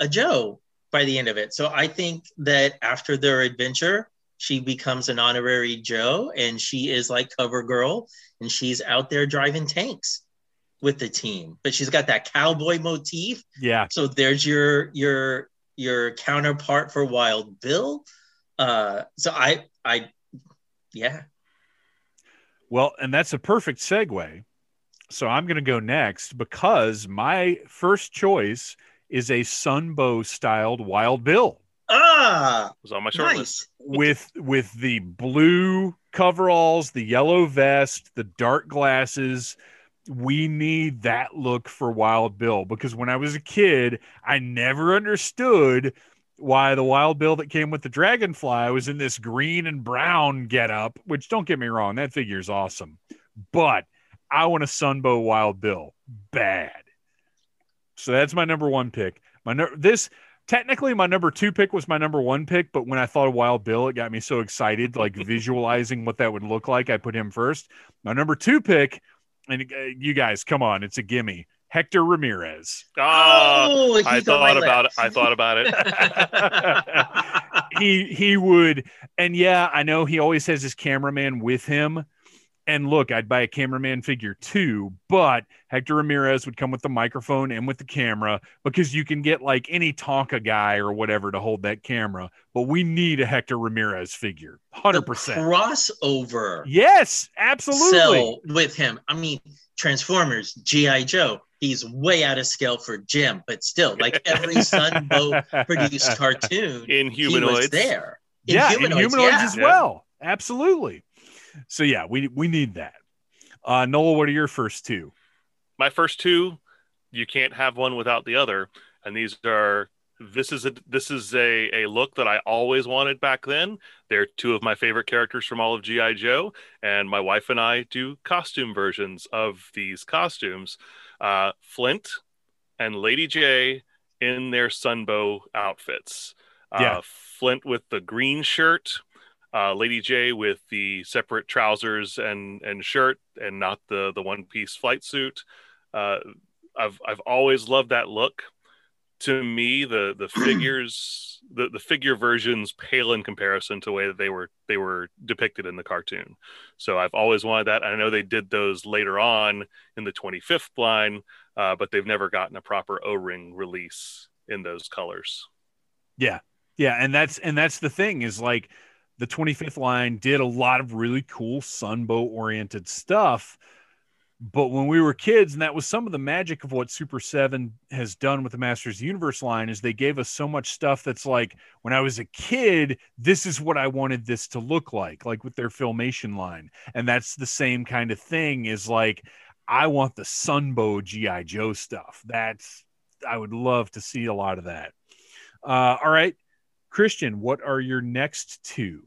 a Joe by the end of it. So I think that after their adventure, she becomes an honorary Joe and she is like cover girl and she's out there driving tanks with the team. But she's got that cowboy motif. Yeah. So there's your your your counterpart for Wild Bill. Uh so I I yeah. Well, and that's a perfect segue. So I'm going to go next because my first choice is a Sunbow styled Wild Bill. Ah, was on my short nice. list with with the blue coveralls, the yellow vest, the dark glasses. We need that look for Wild Bill because when I was a kid, I never understood why the Wild Bill that came with the Dragonfly was in this green and brown getup, which don't get me wrong, that figure is awesome. But I want a Sunbow Wild Bill bad. So that's my number one pick. My no- this technically my number two pick was my number one pick, but when I thought of Wild Bill, it got me so excited, like visualizing what that would look like. I put him first. My number two pick, and uh, you guys, come on, it's a gimme. Hector Ramirez. Oh, he's I thought my about it. I thought about it. he he would, and yeah, I know he always has his cameraman with him. And look, I'd buy a cameraman figure too, but Hector Ramirez would come with the microphone and with the camera because you can get like any Tonka guy or whatever to hold that camera. But we need a Hector Ramirez figure, hundred The percent. crossover Yes, absolutely. sell with him. I mean, Transformers, GI Joe. He's way out of scale for Jim, but still, like every Sunbow produced cartoon, In he was humanoids. there. In yeah, humanoids, in humanoids yeah. as well. Absolutely. So yeah, we we need that. Uh, Noel, what are your first two? my first two you can't have one without the other and these are this is a this is a, a look that i always wanted back then they're two of my favorite characters from all of gi joe and my wife and i do costume versions of these costumes uh, flint and Lady Jaye in their sunbow outfits uh, Yeah. flint with the green shirt uh, Lady Jaye with the separate trousers and and shirt and not the the one piece flight suit. Uh, I've I've always loved that look. To me, the the figures the, the figure versions pale in comparison to the way that they were they were depicted in the cartoon. So I've always wanted that. I know they did those later on in the 25th line, uh, but they've never gotten a proper O-ring release in those colors. Yeah. Yeah, and that's and that's the thing is like the 25th line did a lot of really cool sunbow oriented stuff. But when we were kids, and that was some of the magic of what Super 7 has done with the Masters Universe line, is they gave us so much stuff that's like, when I was a kid, this is what I wanted this to look like, like with their filmation line. And that's the same kind of thing, is like, I want the Sunbow G.I. Joe stuff. That's, I would love to see a lot of that. Uh, all right. Christian, what are your next two?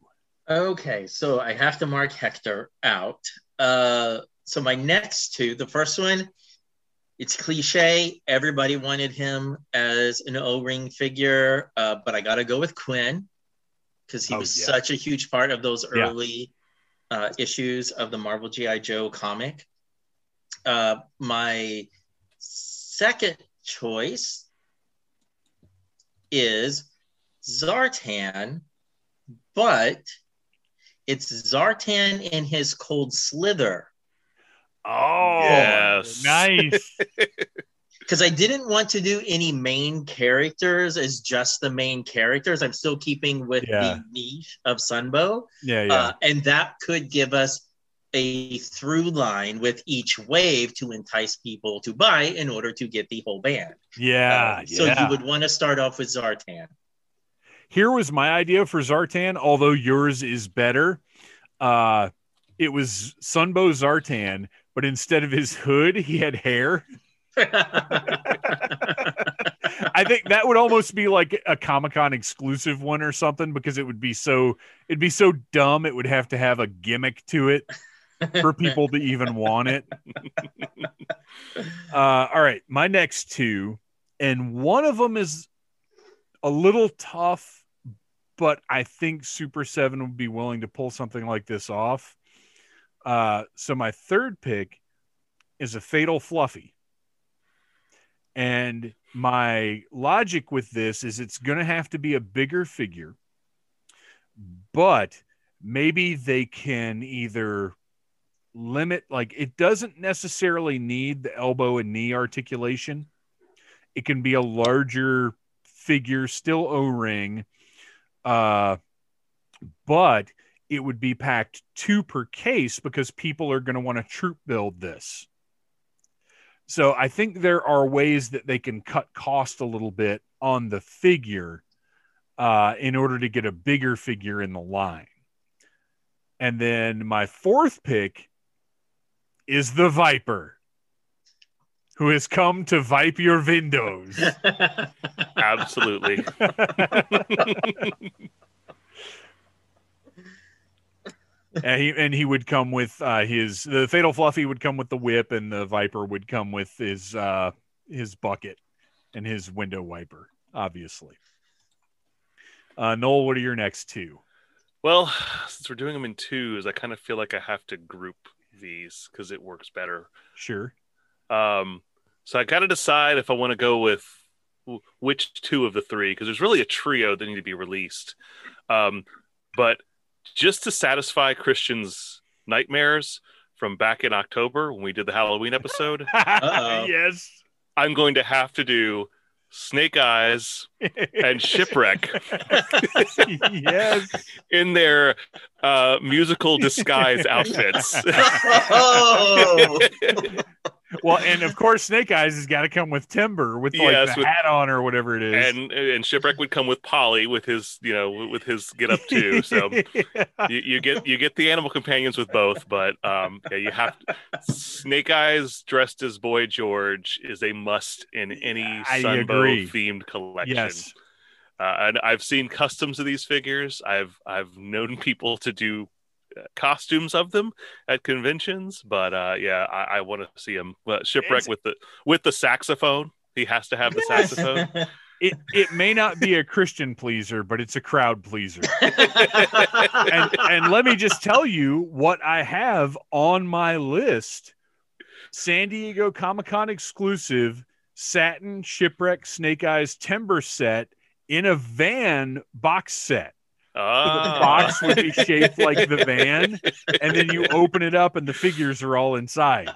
Okay, so I have to mark Hector out. Uh, so my next two, the first one, it's cliche. Everybody wanted him as an O-ring figure, uh, but I got to go with Kwinn because he Oh, was yeah. such a huge part of those Yeah. early uh, issues of the Marvel GI Joe comic. Uh, my second choice is Zartan, but it's Zartan in his cold slither. Oh, Yes. nice. Because I didn't want to do any main characters as just the main characters. I'm still keeping with Yeah. the niche of Sunbow. Yeah, yeah. Uh, and that could give us a through line with each wave to entice people to buy in order to get the whole band. yeah, Uh, so yeah. you would want to start off with Zartan. Here was my idea for Zartan, although yours is better. Uh, it was Sunbow Zartan, but instead of his hood, he had hair. I think that would almost be like a Comic Con exclusive one or something because it would be so it'd be so dumb. It would have to have a gimmick to it for people to even want it. Uh, all right, my next two, and one of them is a little tough, but I think Super Seven would be willing to pull something like this off. Uh, so my third pick is a Fatal Fluffy. And my logic with this is it's going to have to be a bigger figure, but maybe they can either limit, like, it doesn't necessarily need the elbow and knee articulation. It can be a larger figure, still O ring, uh, but it would be packed two per case because people are going to want to troop build this. So I think there are ways that they can cut cost a little bit on the figure uh, in order to get a bigger figure in the line. And then my fourth pick is the Viper, who has come to vipe your windows. Absolutely. and he and he would come with uh, his the fatal fluffy would come with the whip, and the Viper would come with his uh, his bucket and his window wiper, obviously. Uh, Noel, what are your next two? Well, since we're doing them in twos, I kind of feel like I have to group these because it works better. Sure. Um, so I got to decide if I want to go with which two of the three because there's really a trio that need to be released. Um, but just to satisfy Christian's nightmares from back in October when we did the Halloween episode, Uh-oh. yes. I'm going to have to do Snake Eyes and Shipwreck yes. in their uh, musical disguise outfits. oh, Well, and of course, Snake Eyes has got to come with Timber with like Yes, the with- hat on or whatever it is. and and Shipwreck would come with Polly with his you know with his get up too. So you, you get you get the animal companions with both, but um, yeah, you have Snake Eyes dressed as Boy George is a must in any I Sunbow themed collection. yes. Uh, and I've seen customs of these figures. I've I've known people to do costumes of them at conventions, but uh, yeah, I, I want to see him well, shipwreck It's- with the with the saxophone. He has to have the saxophone. It it may not be a Christian pleaser, but it's a crowd pleaser. and and let me just tell you what I have on my list: San Diego Comic Con exclusive satin shipwreck snake eyes timber set in a van box set. So the Ah. box would be shaped like the van, and then you open it up, and the figures are all inside.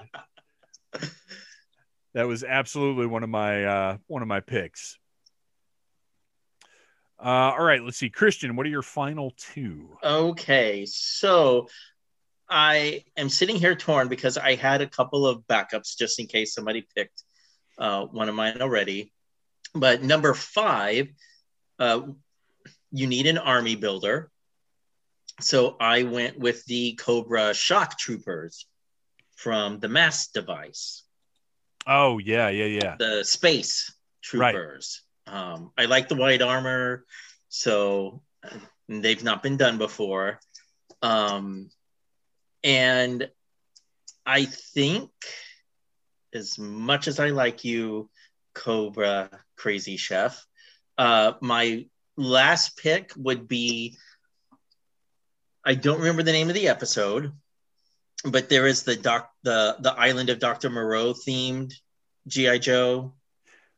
That was absolutely one of my uh, one of my picks. Uh, all right, let's see, Christian. What are your final two? okay, so I am sitting here torn because I had a couple of backups just in case somebody picked uh, one of mine already. But number five, uh, you need an army builder. So I went with the Cobra Shock Troopers from the Mass device. Oh yeah, yeah, yeah. the space Right. troopers. Um, I like the white armor, so they've not been done before. Um, and I think, as much as I like you, Cobra Crazy Chef, uh, my last pick would be I don't remember the name of the episode, but there is the doc the the Island of Dr. Moreau themed GI Joe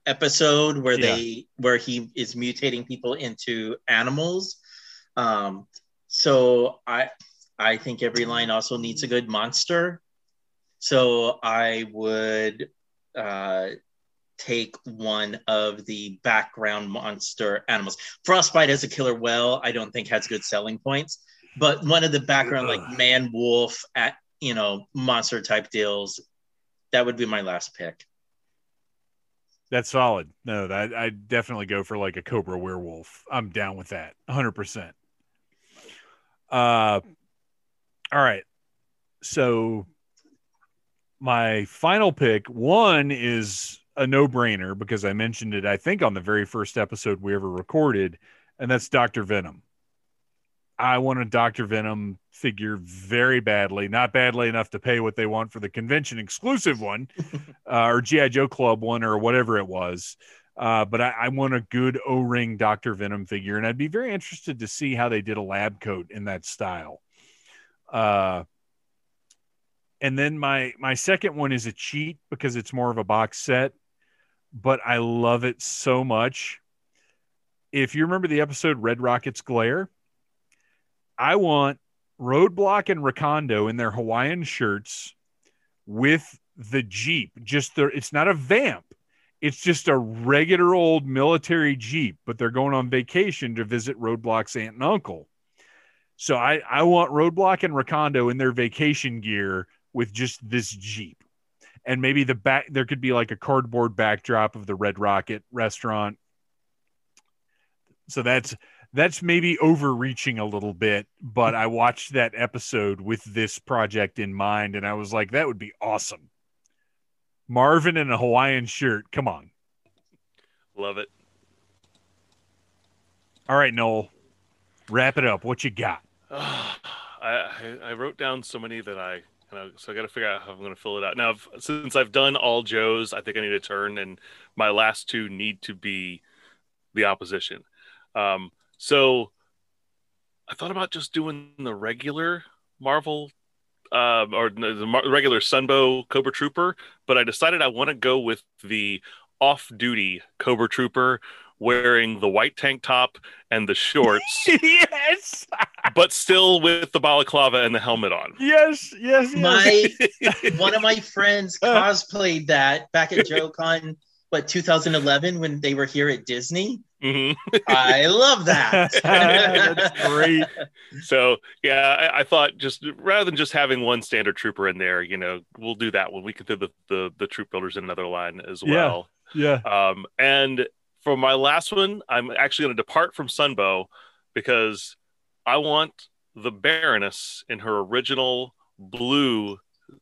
episode where Yeah. they where he is mutating people into animals. Um, so I I think every line also needs a good monster. So I would uh, take one of the background monster animals. Frostbite as a killer whale, I don't think has good selling points, but one of the background Ugh. like man wolf at you know monster type deals, that would be my last pick. That's solid. No, that I definitely go for like a Cobra werewolf. I'm down with that. 100%. Uh all right. So my final pick, one is a no-brainer because I mentioned it I think on the very first episode we ever recorded and that's Dr. Venom. I want a Dr. Venom figure very badly, not badly enough to pay what they want for the convention exclusive one, uh, or GI Joe Club one, or whatever it was. Uh, but I, I want a good O-ring Doctor Venom figure, and I'd be very interested to see how they did a lab coat in that style. Uh, and then my my second one is a cheat because it's more of a box set, but I love it so much. If you remember the episode Red Rocket's Glare, I want Roadblock and Recondo in their Hawaiian shirts with the Jeep. Just it's not a vamp. It's just a regular old military Jeep, but they're going on vacation to visit Roadblock's aunt and uncle. So I, I want Roadblock and Recondo in their vacation gear with just this Jeep. And maybe the back there could be like a cardboard backdrop of the Red Rocket restaurant. So that's that's maybe overreaching a little bit, but I watched that episode with this project in mind and I was like, that would be awesome. Marvin in a Hawaiian shirt. Come on. Love it. All right, Noel. Wrap it up. What you got? I, I I wrote down so many that I you know, so I got to figure out how I'm going to fill it out. Now, since I've done all Joes, I think I need to turn, and my last two need to be the opposition. Um, so I thought about just doing the regular Marvel um, or the regular Sunbow Cobra Trooper, but I decided I want to go with the off-duty Cobra Trooper wearing the white tank top and the shorts. yes. But still with the balaclava and the helmet on. Yes, yes, yes. My one of my friends cosplayed that back at JoeCon, but 2011 when they were here at Disney. Mhm. I love that. That's great. So yeah, I, I thought just rather than just having one standard trooper in there, you know, we'll do that when we can do the the, the troop builders in another line as Yeah. well. Yeah. Um, and for my last one, I'm actually going to depart from Sunbow because I want the Baroness in her original blue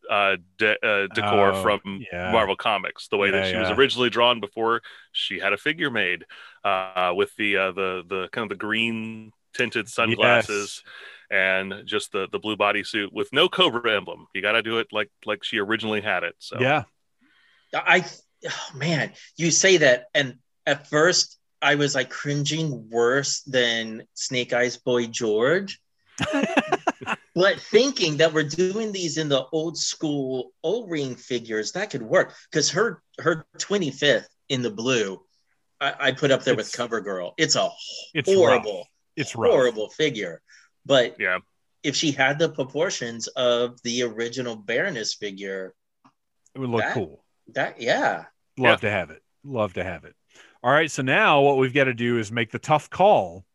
uh, de- uh, decor Oh, from yeah. Marvel Comics, the way Yeah, that she was originally drawn before she had a figure made uh, with the uh, the the kind of the green tinted sunglasses and just the the blue bodysuit with no Cobra emblem. You got to do it like like she originally had it. So Yeah. I, oh man, you say that, and at first I was like cringing worse than Snake Eyes Boy George. but thinking that we're doing these in the old school O-ring figures, that could work because her her 25th in the blue, I, I put up there with It's- CoverGirl. It's a It's horrible, rough. It's rough. horrible figure. But yeah. if she had the proportions of the original Baroness figure, It would look That- cool. that yeah. Love to have it. Love to have it. All right. So now what we've got to do is make the tough call.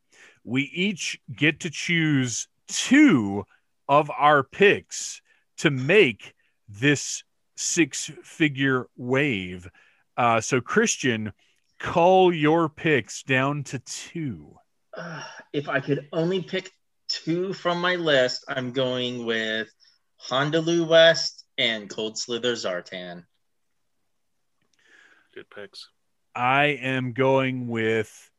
We each get to choose two of our picks to make this six figure wave. Uh, so, Christian, call your picks down to two. Uh, if I could only pick two from my list, I'm going with Honolulu West and Cold Slither Zartan. Good picks. I am going with.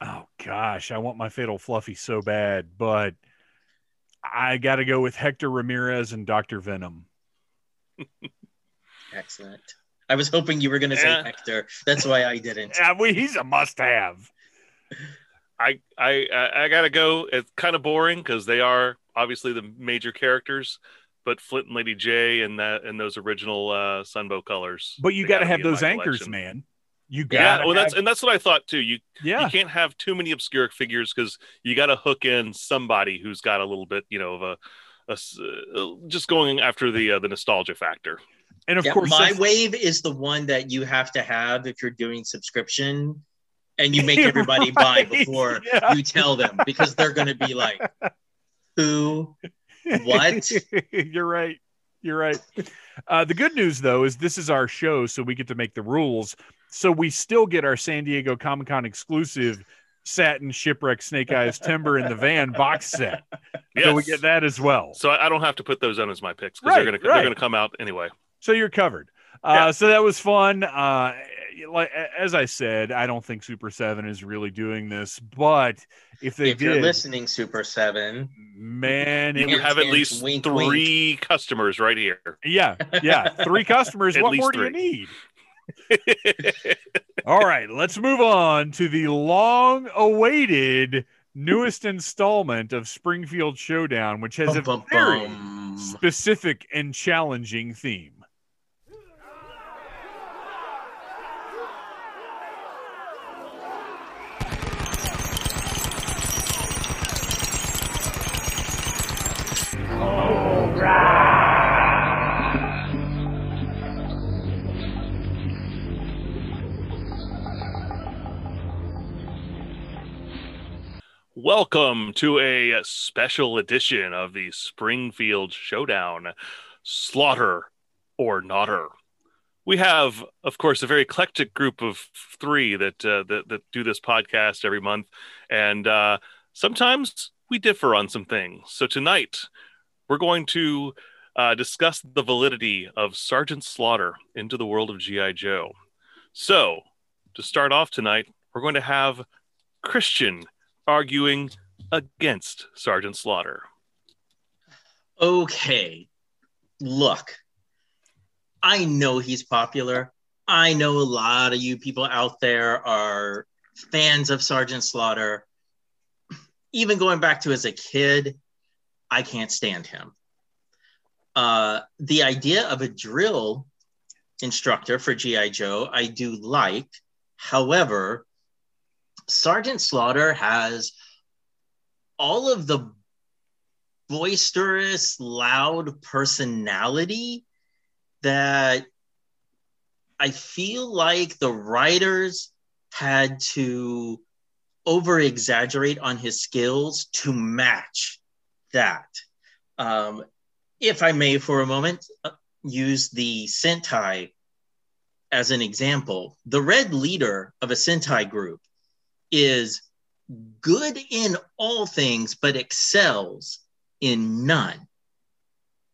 Oh gosh, I want my fatal fluffy so bad, but I got to go with Hector Ramirez and Doctor Venom. Excellent. I was hoping you were going to say Yeah. Hector. That's why I didn't. Yeah, well, he's a must-have. I I I I gotta go. It's kind of boring because they are obviously the major characters, but Flint and Lady Jaye and that and those original uh, Sunbow colors. But you got to have those anchors, collection. man. You got Yeah, got well, that's and that's what I thought too. You yeah, you can't have too many obscure figures because you got to hook in somebody who's got a little bit, you know, of a, uh, just going after the uh, the nostalgia factor. and of Yeah, course, my that's- wave is the one that you have to have if you're doing subscription and you make everybody buy before yeah. you tell them because they're going to be like, who? What? You're right. You're right. Uh, the good news, though, is this is our show, so we get to make the rules. So we still get our San Diego Comic Con exclusive satin shipwreck snake eyes timber in the van box set. Yes. So we get that as well. So I I don't have to put those on as my picks because Right, they're gonna right. they're gonna come out anyway. So you're covered. Uh, Yeah. So that was fun. Uh, like as I said, I don't think Super7 is really doing this, but if they if you're listening, Super7, man, You have at least wink, three customers right here. Yeah, yeah. Three customers. What more do you need? All right, let's move on to the long awaited newest installment of Springfield Showdown, which has a Bum, bum, very bum. specific and challenging theme. Welcome to a special edition of the Springfield Showdown Slaughter or Notter. we have, of course, a very eclectic group of three that uh, that, that do this podcast every month, and uh, sometimes we differ on some things. So tonight, we're going to uh, discuss the validity of Sergeant Slaughter into the world of GI Joe. So, to start off tonight, we're going to have Christian arguing against Sergeant Slaughter. Okay, look, I know he's popular. I know a lot of you people out there are fans of Sergeant Slaughter. Even going back to as a kid, I can't stand him. Uh, the idea of a drill instructor for G.I. Joe, I do like. However, Sergeant Slaughter has all of the boisterous, loud personality that I feel like the writers had to over exaggerate on his skills to match that. Um, if I may, for a moment, uh, use the Sentai as an example. The red leader of a Sentai group is good in all things, but excels in none.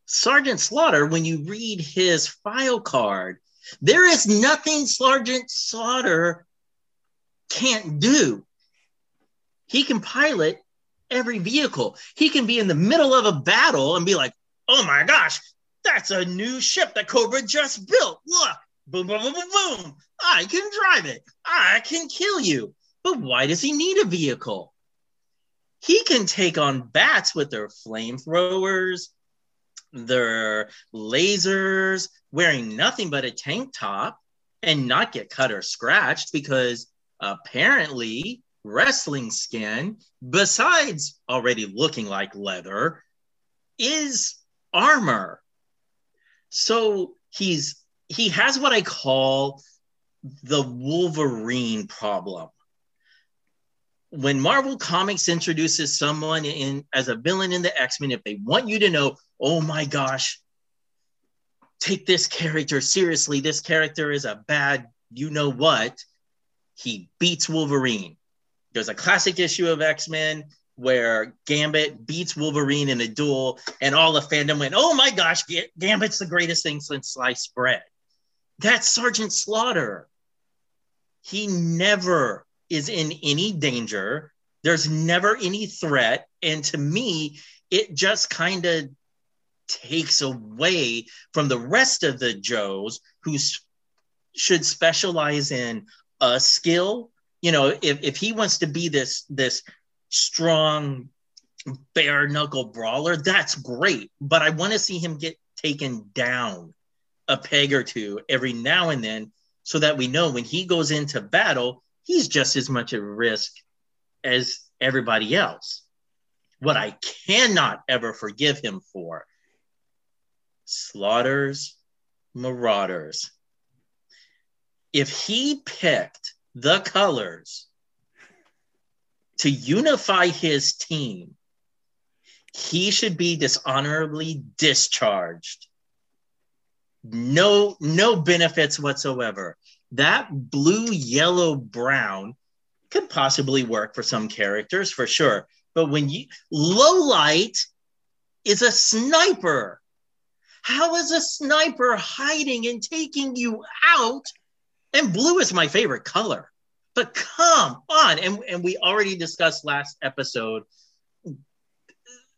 Sergeant Slaughter, when you read his file card, there is nothing Sergeant Slaughter can't do. He can pilot every vehicle. He can be in the middle of a battle and be like, oh my gosh, that's a new ship that Cobra just built. Look, boom, boom, boom, boom, boom. I can drive it. I can kill you. But why does he need a vehicle? He can take on bats with their flamethrowers, their lasers, wearing nothing but a tank top and not get cut or scratched because apparently wrestling skin, besides already looking like leather, is armor. So he's he has what I call the Wolverine problem. When Marvel Comics introduces someone in as a villain in the X-Men, if they want you to know oh my gosh, take this character seriously. This character is a bad, you know what? He beats Wolverine. There's a classic issue of X Men where Gambit beats Wolverine in a duel, and all the fandom went, oh my gosh, Gambit's the greatest thing since sliced bread. That's Sergeant Slaughter. He never is in any danger. There's never any threat. And to me, it just kind of takes away from the rest of the Joes who should specialize in a skill. You know, if, if he wants to be this this strong bare knuckle brawler, that's great. But I want to see him get taken down a peg or two every now and then so that we know when he goes into battle, he's just as much at risk as everybody else. What I cannot ever forgive him for Slaughter's Marauders. If he picked the colors to unify his team, he should be dishonorably discharged. No, no benefits whatsoever. That blue, yellow, brown could possibly work for some characters for sure. But when you Low-Light is a sniper how is a sniper hiding and taking you out? And blue is my favorite color. But come on. And, and we already discussed last episode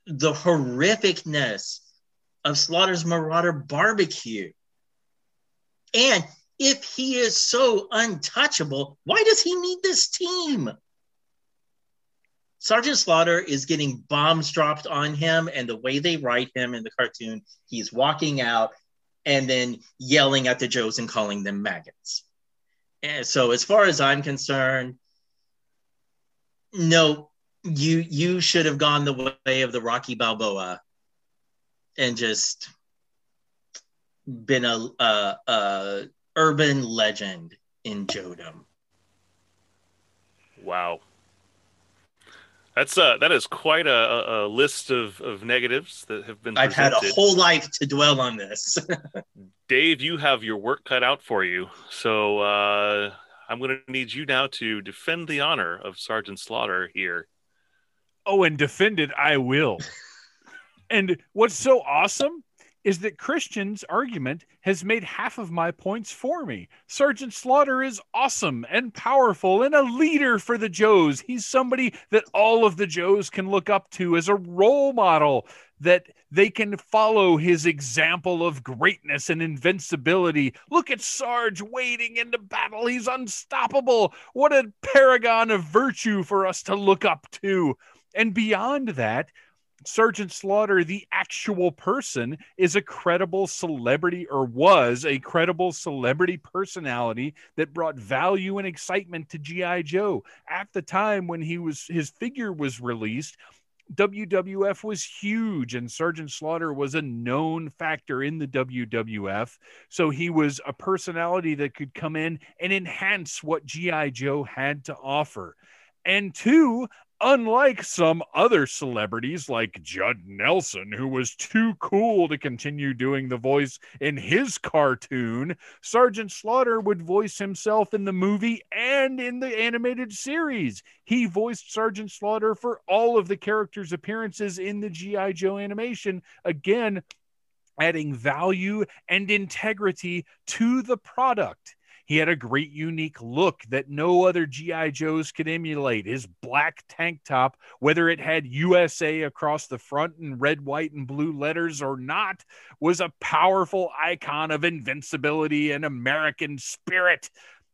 the horrificness of Slaughter's Marauder barbecue. And if he is so untouchable, why does he need this team? Sergeant Slaughter is getting bombs dropped on him, and the way they write him in the cartoon, he's walking out and then yelling at the Joes and calling them maggots. And so, as far as I'm concerned, no, you you should have gone the way of the Rocky Balboa and just been a, a, a urban legend in Jodom. Wow. That's uh that is quite a, a list of, of negatives that have been. I've had a whole life to dwell on this. Dave, you have your work cut out for you. So uh, I'm going to need you now to defend the honor of Sergeant Slaughter here. Oh, and defend it, I will. and what's so awesome is that Christian's argument has made half of my points for me. Sergeant Slaughter is awesome and powerful and a leader for the Joes. He's somebody that all of the Joes can look up to as a role model, that they can follow his example of greatness and invincibility. Look at Sarge wading into battle. He's unstoppable. What a paragon of virtue for us to look up to. And beyond that, Sergeant Slaughter, the actual person, is a credible celebrity or was a credible celebrity personality that brought value and excitement to G.I. Joe. At the time when he was his figure was released, WWF was huge and Sergeant Slaughter was a known factor in the WWF. So he was a personality that could come in and enhance what G.I. Joe had to offer. And two, unlike some other celebrities like Judd Nelson, who was too cool to continue doing the voice in his cartoon, Sergeant Slaughter would voice himself in the movie and in the animated series. He voiced Sergeant Slaughter for all of the characters' appearances in the G.I. Joe animation. Again, adding value and integrity to the product. He had a great, unique look that no other G.I. Joes could emulate. His black tank top, whether it had USA across the front in red, white, and blue letters or not, was a powerful icon of invincibility and American spirit.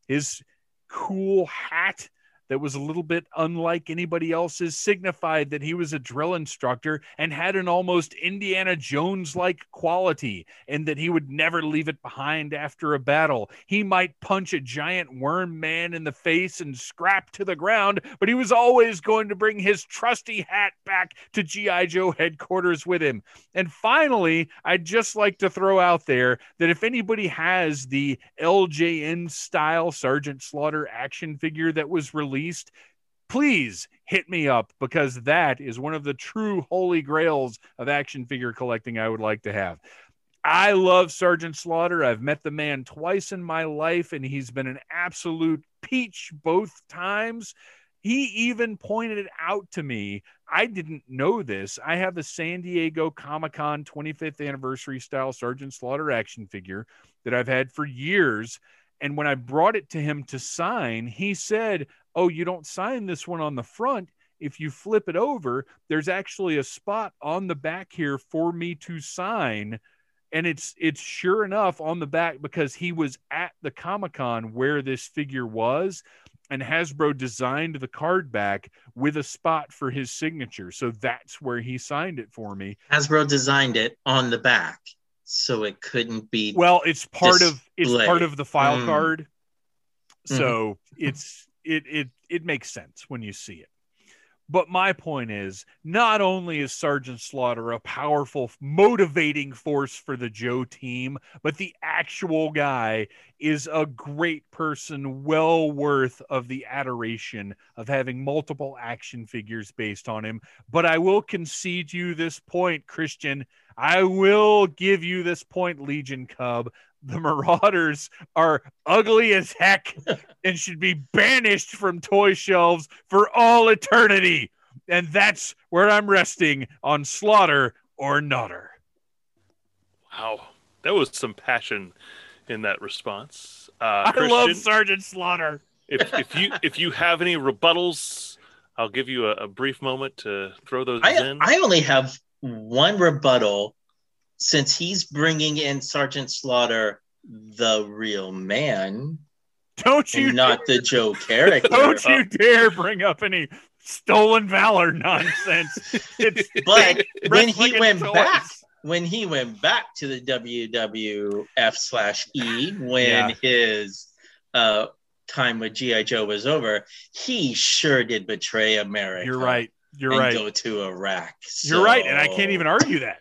His cool hat that was a little bit unlike anybody else's signified that he was a drill instructor and had an almost Indiana Jones like quality and that he would never leave it behind after a battle. He might punch a giant worm man in the face and scrap to the ground, but he was always going to bring his trusty hat back to G.I. Joe headquarters with him. And finally, I'd just like to throw out there that if anybody has the LJN style Sergeant Slaughter action figure that was released, released, please hit me up because that is one of the true holy grails of action figure collecting I would like to have. I love Sergeant Slaughter. I've met the man twice in my life, and he's been an absolute peach both times. He even pointed it out to me. I didn't know this. I have the San Diego Comic Con 25th anniversary style Sergeant Slaughter action figure that I've had for years. And when I brought it to him to sign, he said, Oh, you don't sign this one on the front. If you flip it over, there's actually a spot on the back here for me to sign. And it's it's sure enough on the back because he was at the Comic Con where this figure was, and Hasbro designed the card back with a spot for his signature. So that's where he signed it for me. Hasbro designed it on the back so it couldn't be well it's part displayed. of it's part of the file mm. card so mm. it's it it it makes sense when you see it but my point is not only is sergeant slaughter a powerful motivating force for the joe team but the actual guy is a great person well worth of the adoration of having multiple action figures based on him but i will concede you this point christian I will give you this point, Legion Cub. The Marauders are ugly as heck and should be banished from toy shelves for all eternity. And that's where I'm resting on Slaughter or Nutter. Wow. That was some passion in that response. Uh, I love Sergeant Slaughter. if, if you if you have any rebuttals, I'll give you a, a brief moment to throw those I, in. I only have one rebuttal since he's bringing in Sergeant Slaughter, the real man. Don't you not the Joe character? Don't you dare bring up any stolen valor nonsense. It's but when he went toys. back, when he went back to the WWF slash E, when yeah. his uh, time with GI Joe was over, he sure did betray America. You're right. You're right. Go to Iraq. So... You're right, and I can't even argue that.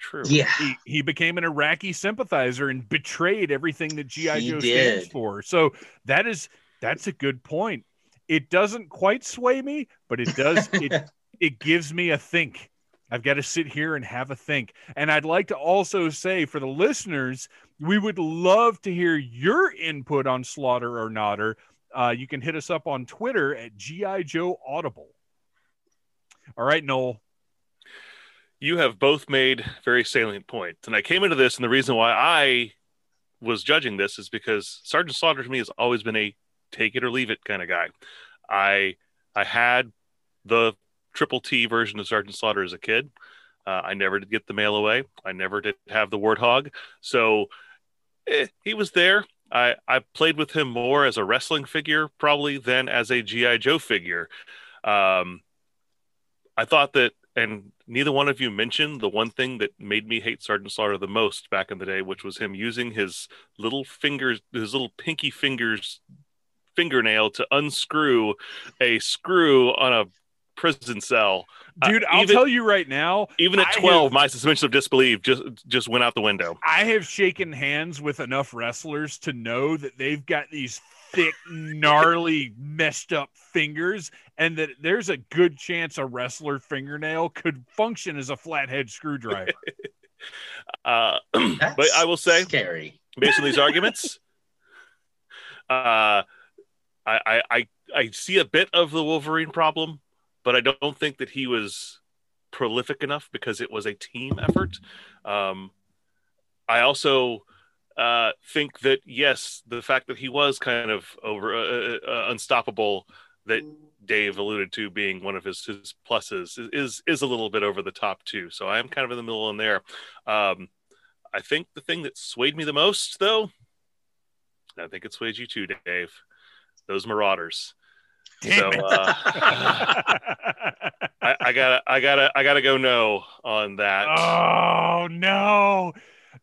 True. Yeah. He, he, became an Iraqi sympathizer and betrayed everything that GI Joe stands for. So that is that's a good point. It doesn't quite sway me, but it does it it gives me a think. I've got to sit here and have a think. And I'd like to also say for the listeners, we would love to hear your input on Slaughter or Nodder. Uh, you can hit us up on Twitter at GI Joe Audible. All right, Noel. You have both made very salient points, and I came into this, and the reason why I was judging this is because Sergeant Slaughter to me has always been a take it or leave it kind of guy. I I had the triple T version of Sergeant Slaughter as a kid. Uh, I never did get the mail away. I never did have the warthog. So eh, he was there. I, I played with him more as a wrestling figure probably than as a GI Joe figure. Um, I thought that, and neither one of you mentioned the one thing that made me hate Sergeant Slaughter the most back in the day, which was him using his little fingers, his little pinky fingers fingernail to unscrew a screw on a prison cell. Uh, Dude, uh, I'll even, tell you right now. Even at I 12, have, my suspension of disbelief just just went out the window. I have shaken hands with enough wrestlers to know that they've got these thick, gnarly, messed up fingers, and that there's a good chance a wrestler fingernail could function as a flathead screwdriver. uh, but I will say, scary. Based on these arguments, uh, I, I I see a bit of the Wolverine problem but I don't think that he was prolific enough because it was a team effort. Um, I also uh, think that yes, the fact that he was kind of over uh, uh, uh unstoppable that Dave alluded to being one of his, his pluses is is a little bit over the top too. So I am kind of in the middle in there. Um, I think the thing that swayed me the most, though, I think it swayed you too, Dave. Those Marauders. Damn so uh, I, I, gotta I gotta I gotta go no on that. Oh no.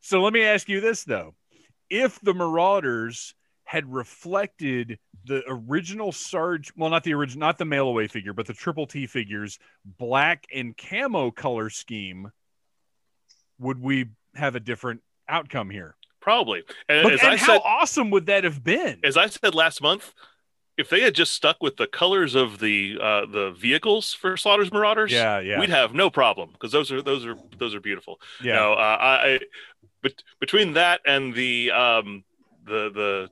So let me ask you this though. If the Marauders had reflected the original Sarge, well, not the original, not the mail away figure, but the Triple T figures, black and camo color scheme, would we have a different outcome here? Probably. And, but, and how said, awesome would that have been? As I said last month, if they had just stuck with the colors of the uh, the vehicles for Slaughter's Marauders, yeah, yeah, we'd have no problem because those are those are those are beautiful. Yeah. No, uh, I, but between that and the um the the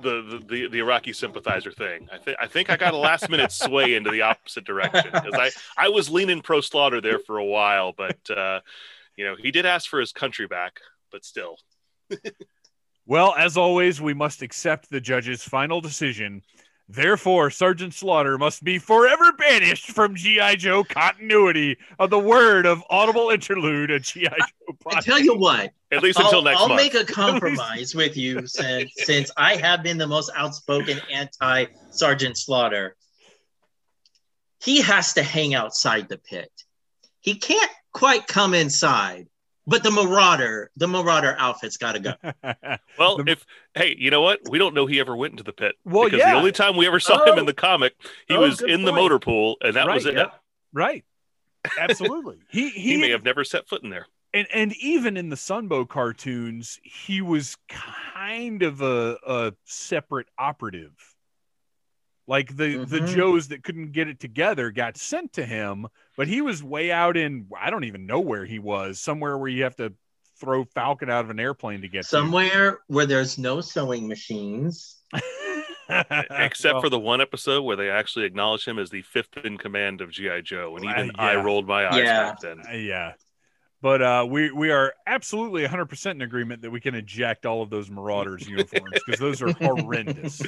the, the, the Iraqi sympathizer thing. I think I think I got a last minute sway into the opposite direction because I I was leaning pro slaughter there for a while, but uh, you know he did ask for his country back, but still. Well, as always, we must accept the judge's final decision. Therefore, Sergeant Slaughter must be forever banished from G.I. Joe continuity of the word of audible interlude at G.I. Joe podcast. I tell you what. At least until I'll, next I'll month. make a compromise with you since since I have been the most outspoken anti Sergeant Slaughter. He has to hang outside the pit. He can't quite come inside but the Marauder, the Marauder outfit's got to go. well, the, if hey, you know what? We don't know he ever went into the pit. Well, because yeah. the only time we ever saw oh. him in the comic, he oh, was in point. the motor pool, and that right, was it. Yeah. Right. Absolutely. he, he, he may have never set foot in there. And and even in the Sunbow cartoons, he was kind of a, a separate operative. Like the mm-hmm. the Joes that couldn't get it together got sent to him, but he was way out in I don't even know where he was, somewhere where you have to throw Falcon out of an airplane to get somewhere to. where there's no sewing machines. Except well, for the one episode where they actually acknowledge him as the fifth in command of GI Joe, and even uh, yeah. I rolled my eyes yeah. back then. Uh, yeah, but uh, we we are absolutely 100% in agreement that we can eject all of those Marauders uniforms because those are horrendous.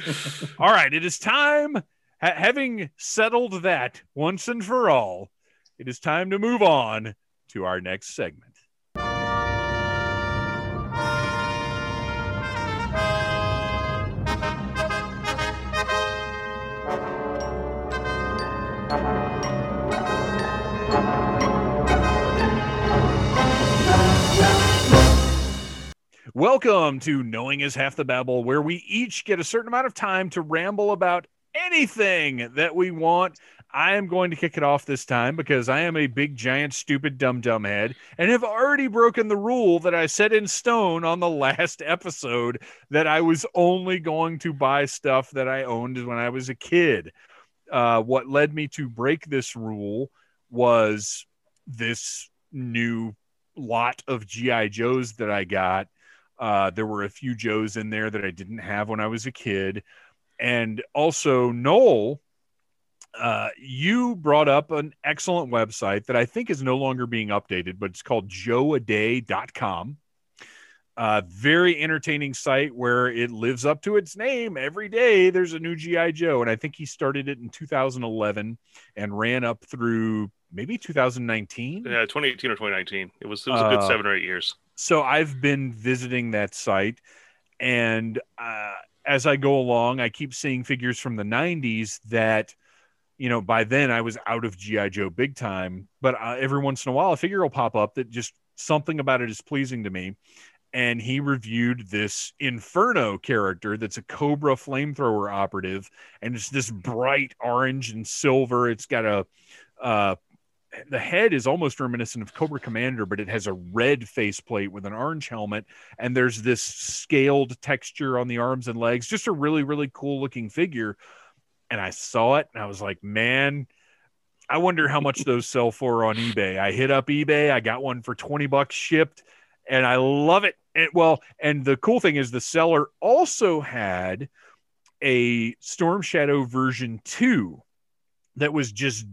all right, it is time. Ha- having settled that once and for all, it is time to move on to our next segment. Welcome to Knowing is Half the Babble, where we each get a certain amount of time to ramble about anything that we want. I am going to kick it off this time because I am a big, giant, stupid, dumb, dumb head and have already broken the rule that I set in stone on the last episode that I was only going to buy stuff that I owned when I was a kid. Uh, what led me to break this rule was this new lot of GI Joes that I got. Uh, there were a few Joes in there that I didn't have when I was a kid, and also Noel. Uh, you brought up an excellent website that I think is no longer being updated, but it's called joeaday.com. Uh, very entertaining site where it lives up to its name every day. There's a new GI Joe, and I think he started it in 2011 and ran up through maybe 2019. Yeah, 2018 or 2019. It was it was a good Uh, seven or eight years. So I've been visiting that site, and uh, as I go along, I keep seeing figures from the '90s that, you know, by then I was out of GI Joe big time. But uh, every once in a while, a figure will pop up that just something about it is pleasing to me. And he reviewed this Inferno character that's a Cobra flamethrower operative, and it's this bright orange and silver. It's got a uh, the head is almost reminiscent of Cobra Commander, but it has a red faceplate with an orange helmet, and there's this scaled texture on the arms and legs. Just a really, really cool looking figure. And I saw it, and I was like, man, I wonder how much those sell for on eBay. I hit up eBay, I got one for 20 bucks shipped, and I love it. And well, and the cool thing is the seller also had a Storm Shadow version 2 that was just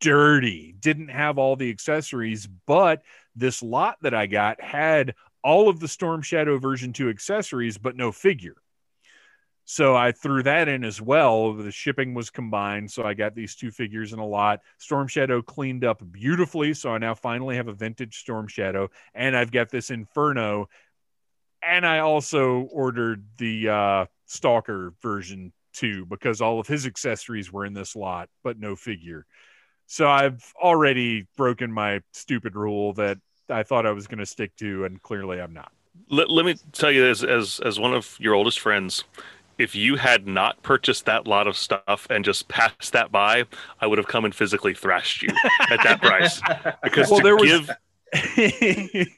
dirty, didn't have all the accessories, but this lot that I got had all of the Storm Shadow version 2 accessories, but no figure. So I threw that in as well. The shipping was combined. So I got these two figures in a lot. Storm Shadow cleaned up beautifully. So I now finally have a vintage Storm Shadow. And I've got this Inferno. And I also ordered the uh, Stalker version too, because all of his accessories were in this lot, but no figure. So I've already broken my stupid rule that I thought I was going to stick to, and clearly I'm not. Let, let me tell you as as as one of your oldest friends, if you had not purchased that lot of stuff and just passed that by, I would have come and physically thrashed you at that price. Because Well, to there was- give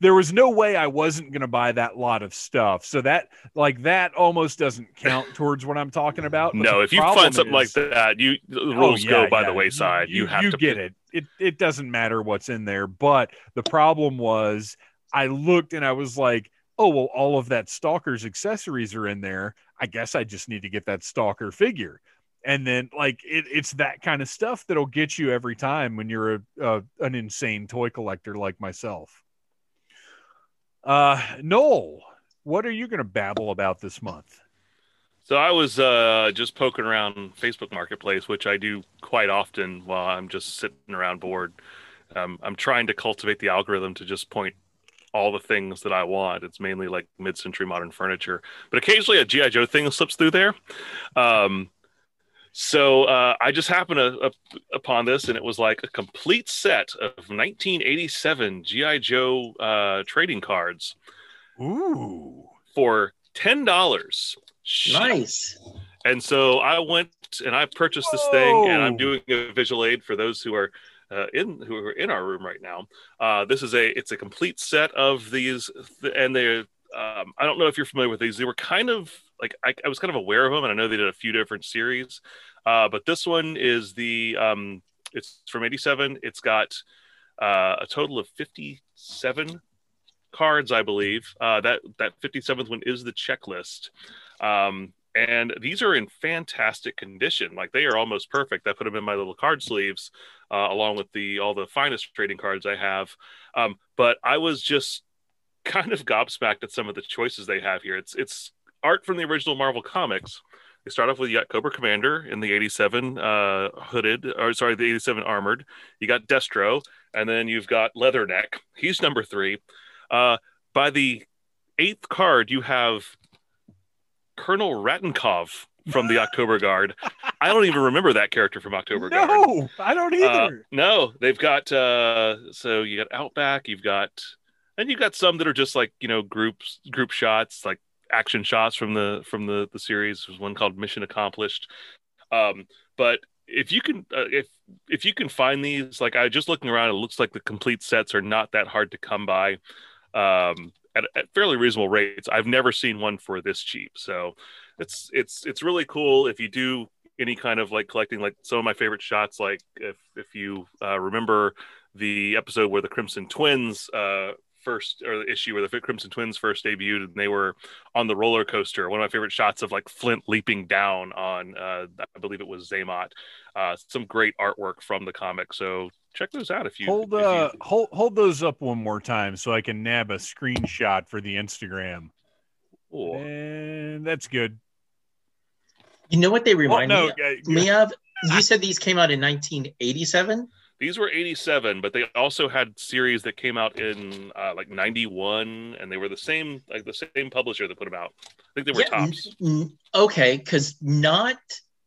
there was no way I wasn't going to buy that lot of stuff. So that, like, that almost doesn't count towards what I'm talking about. But no, if you find something is- like that, you the Oh, rules yeah, go by yeah. the wayside. You, have you to get it. It it doesn't matter what's in there. But the problem was, I looked and I was like, oh well, all of that stalker's accessories are in there. I guess I just need to get that stalker figure. And then, like, it, it's that kind of stuff that'll get you every time when you're a, a an insane toy collector like myself. Uh, Noel, what are you going to babble about this month? So I was uh, just poking around Facebook Marketplace, which I do quite often while I'm just sitting around bored. Um, I'm trying to cultivate the algorithm to just point all the things that I want. It's mainly like mid-century modern furniture, but occasionally a GI Joe thing slips through there. Um, so uh, I just happened to, up, upon this, and it was like a complete set of 1987 GI Joe uh, trading cards Ooh, for ten dollars. Nice. And so I went and I purchased this thing, and I'm doing a visual aid for those who are uh, in who are in our room right now. Uh, this is a it's a complete set of these, and they um, I don't know if you're familiar with these. They were kind of like I, I was kind of aware of them, and I know they did a few different series. Uh, but this one is the um, it's from '87. It's got uh, a total of 57 cards, I believe. Uh, that that 57th one is the checklist. Um, and these are in fantastic condition. Like they are almost perfect. I put them in my little card sleeves, uh, along with the all the finest trading cards I have. Um, but I was just kind of gobsmacked at some of the choices they have here. It's it's art from the original Marvel comics. They start off with you got Cobra Commander in the '87 uh, hooded, or sorry, the '87 armored. You got Destro, and then you've got Leatherneck. He's number three. Uh, by the eighth card, you have Colonel Rattenkov from the October Guard. I don't even remember that character from October Guard. no, I don't Uh, either. no, they've got uh so you got Outback, you've got and you've got some that are just like, you know, groups group shots, like action shots from the from the the series. There's one called Mission Accomplished. Um but if you can uh, if if you can find these like I just looking around it looks like the complete sets are not that hard to come by. Um at, at fairly reasonable rates. I've never seen one for this cheap. So it's it's it's really cool if you do any kind of like collecting like some of my favorite shots like if if you uh, remember the episode where the crimson twins uh first or the issue where the crimson twins first debuted and they were on the roller coaster one of my favorite shots of like flint leaping down on uh i believe it was Xamot. uh some great artwork from the comic so check those out if you hold if uh you, hold hold those up one more time so I can nab a screenshot for the Instagram. Cool. And that's good. You know what they Oh, remind no, me, uh, me of? You said these came out in 1987. These were 87, but they also had series that came out in uh, like 91, and they were the same, like the same publisher that put them out. I think they were Yeah, Topps. n- okay, because not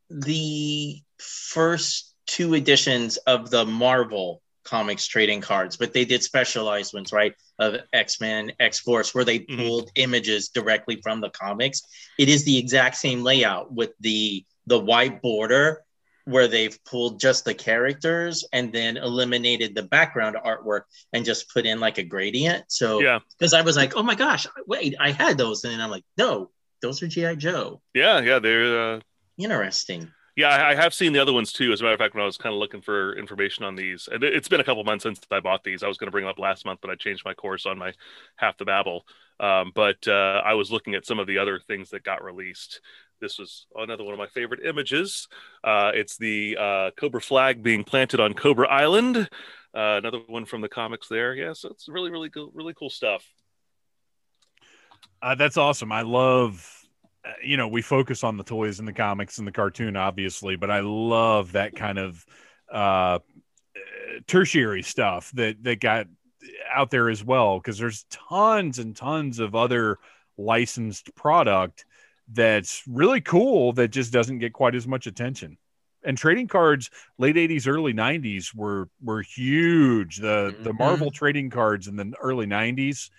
the first two editions of the Marvel comics trading cards, but they did specialized ones, right? Of X Men, X Force, where they Mhm. pulled images directly from the comics. It is the exact same layout with the the white border where they've pulled just the characters and then eliminated the background artwork and just put in like a gradient. So Yeah, because I was like, oh my gosh, wait, I had those, and then I'm like, no, those are GI Joe. yeah, yeah. They're uh, Interesting. yeah. I, I have seen the other ones too. As a matter of fact, when I was kind of looking for information on these, and it, it's been a couple months since I bought these. I was going to bring them up last month, but I changed my course on my half the babble. Um, but uh, I was looking at some of the other things that got released. This was another one of my favorite images. Uh, it's the uh, Cobra flag being planted on Cobra Island. Uh, another one from the comics there. Yeah, so it's really, really cool, really cool stuff. Uh, that's awesome. I love, uh, you know, we focus on the toys and the comics and the cartoon, obviously, but I love that kind of uh, tertiary stuff that that got out there as well because there's tons and tons of other licensed product that's really cool that just doesn't get quite as much attention. And trading cards, late '80s, early '90s were were huge. The the Mhm. Marvel trading cards in the early '90s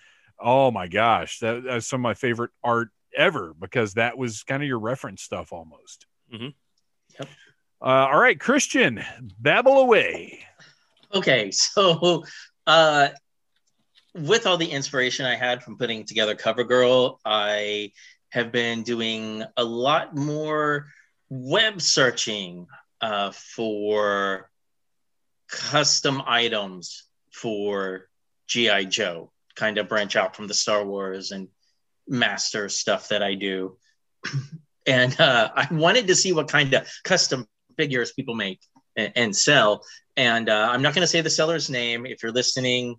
Oh my gosh, that, that's some of my favorite art ever because that was kind of your reference stuff almost. Mm-hmm. Yep. Uh, all right, Christian, babble away. Okay, so uh, with all the inspiration I had from putting together CoverGirl, I have been doing a lot more web searching uh, for custom items for GI Joe. Kind of branch out from the Star Wars and Master stuff that I do, and uh, I wanted to see what kind of custom figures people make and, and sell. And uh, I'm not going to say the seller's name. If you're listening,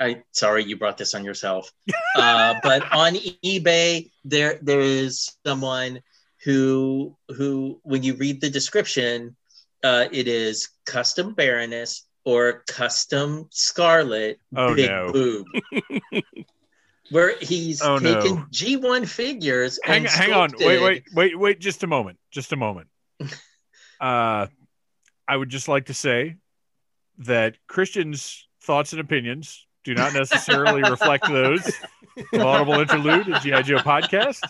I sorry you brought this on yourself. Uh, but on eBay, there there is someone who who when you read the description, uh, it is custom Baroness or custom Scarlett Oh, big no. boob. Where he's Oh, no. G1 figures. Hang, and hang on. Wait, wait, wait, wait. Just a moment. Just a moment. Uh, I would just like to say that Christian's thoughts and opinions do not necessarily reflect those of Audible Interlude and GI Joe podcast.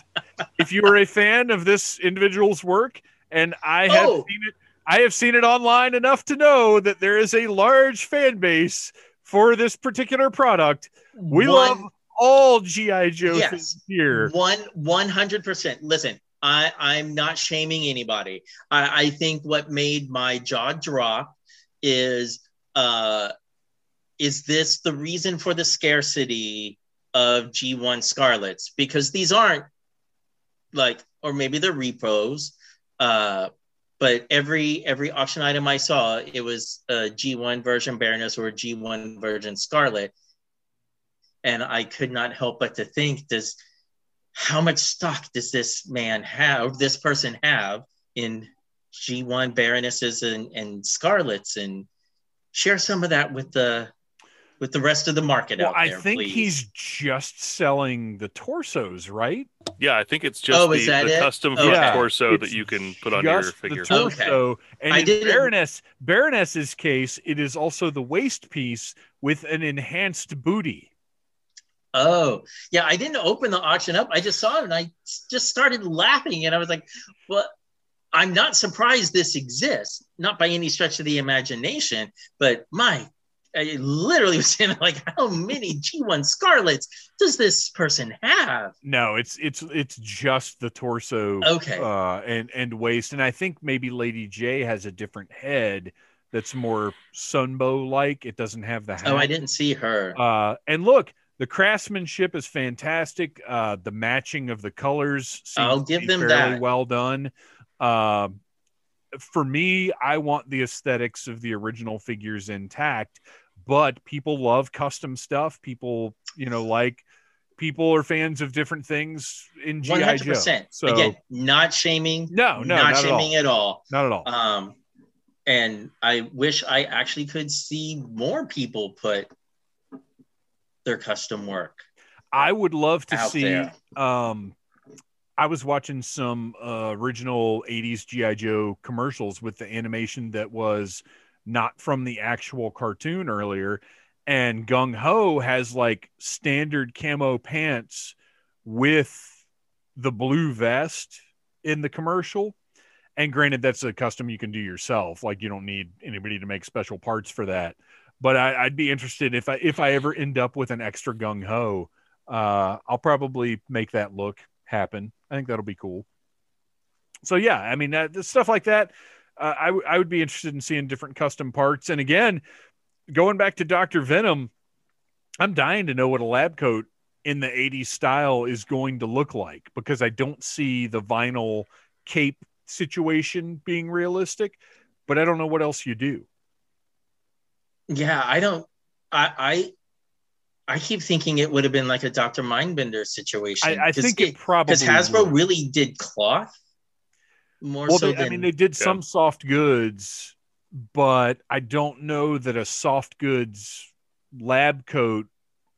If you are a fan of this individual's work, and I have Oh. seen it, I have seen it online enough to know that there is a large fan base for this particular product. We One- love all GI Joe Yes. here. One one hundred percent. Listen, I I'm not shaming anybody. I I think what made my jaw drop is uh is this the reason for the scarcity of G1 Scarletts? Because these aren't like, or maybe they're repros. Uh, but every every auction item I saw, it was a G1 version Baroness or a G1 version Scarlett and I could not help but to think, does how much stock does this man have, this person have in G1 Baronesses and, and Scarletts, and share some of that with the with the rest of the market Well, out I think please. he's just selling the torsos, right? Yeah, I think it's just Oh, the, the it? custom Okay. torso It's that you can put on your just figure. The torso, and I in didn't- Baroness, Baroness's case, it is also the waist piece with an enhanced booty. Oh, yeah. I didn't open the auction up. I just saw it and I just started laughing. And I was like, well, I'm not surprised this exists, not by any stretch of the imagination, but my, I literally was saying like, how many G1 Scarletts does this person have? No, it's it's it's just the torso, Okay. uh, and and waist, and I think maybe Lady Jaye has a different head that's more Sunbow like. It doesn't have the hat. Oh, I didn't see her. Uh, and look, the craftsmanship is fantastic. Uh, the matching of the colors, seems I'll to give be them that. well done. Um, for me, I want the aesthetics of the original figures intact, but people love custom stuff. People, you know, like people are fans of different things in GI Joe. So Again, not shaming. no, no, not, not, shaming at all. at all. Not at all. Um, and I wish I actually could see more people put their custom work I would love to see. there. um I was watching some uh, original 80s GI Joe commercials with the animation that was not from the actual cartoon earlier and Gung Ho has like standard camo pants with the blue vest in the commercial and granted that's a custom you can do yourself like you don't need anybody to make special parts for that but I, I'd be interested if I if I ever end up with an extra gung ho uh, I'll probably make that look happen. I think that'll be cool. So yeah, I mean, stuff like that, uh, I, w- I would be interested in seeing different custom parts. And again, going back to Doctor Venom, I'm dying to know what a lab coat in the 80s style is going to look like because I don't see the vinyl cape situation being realistic, but I don't know what else you do. Yeah, I don't. I I, I keep thinking it would have been like a Doctor Mindbender situation. I, I think it probably because Hasbro would. really did cloth more well, so they, than I mean, they did some soft goods, but I don't know that a soft goods lab coat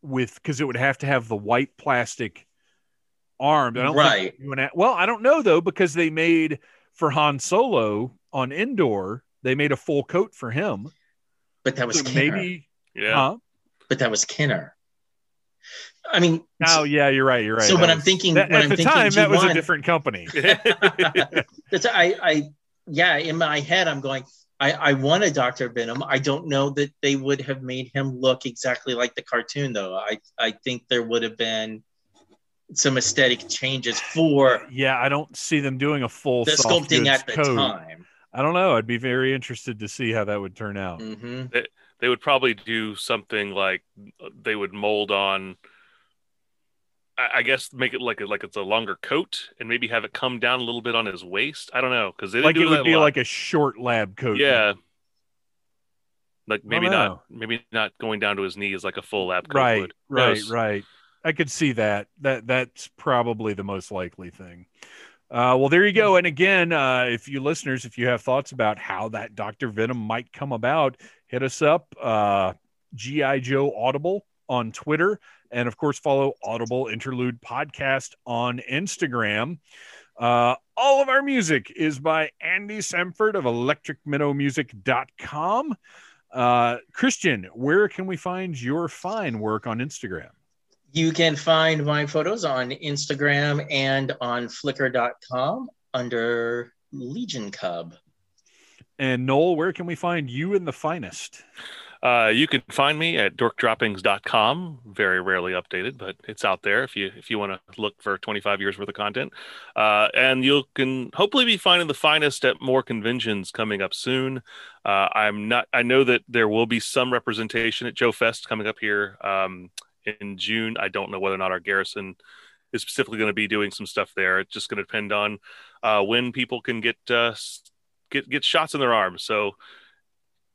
with because it would have to have the white plastic arms. I don't Right. Think you well, I don't know though because they made for Han Solo on Endor, they made a full coat for him. But that was So Kenner. maybe, Yeah. huh? But that was Kenner. I mean, Oh yeah, you're right. You're right. so That when I'm thinking, that- when at I'm the thinking time, that was a G1 different company. That's I, I, yeah. In my head, I'm going. I, I want a Doctor Venom. I don't know that they would have made him look exactly like the cartoon, though. I, I think there would have been some aesthetic changes for Yeah, I don't see them doing a full the sculpting at the coat. time. I don't know. I'd be very interested to see how that would turn out. hmm they would probably do something like they would mold on I I guess make it like a, like it's a longer coat and maybe have it come down a little bit on his waist. I don't know because Like do it would be lot. like a short lab coat. yeah, like maybe not maybe not going down to his knees like a full lab coat Right, would. right, Gross. right. I could see that. That that's probably the most likely thing. Uh, well, there you go. And again, uh, if you listeners, if you have thoughts about how that Doctor Venom might come about, hit us up. Uh, GI Joe Audible on Twitter, and of course, follow Audible Interlude Podcast on Instagram. Uh, all of our music is by Andy Semford of electricminnowmusic.com. Uh, Christian, where can we find your fine work on Instagram? You can find my photos on Instagram and on Flickr.com under Legion Cub. And Noel, where can we find you in the finest? Uh, you can find me at dorkdroppings.com. Very rarely updated, but it's out there if you if you want to look for 25 years worth of content. Uh, and you can hopefully be finding the finest at more conventions coming up soon. Uh, I'm not. I know that there will be some representation at Joe Fest coming up here um, in June. I don't know whether or not our garrison is specifically going to be doing some stuff there. It's just going to depend on uh, when people can get uh, get get shots in their arms. So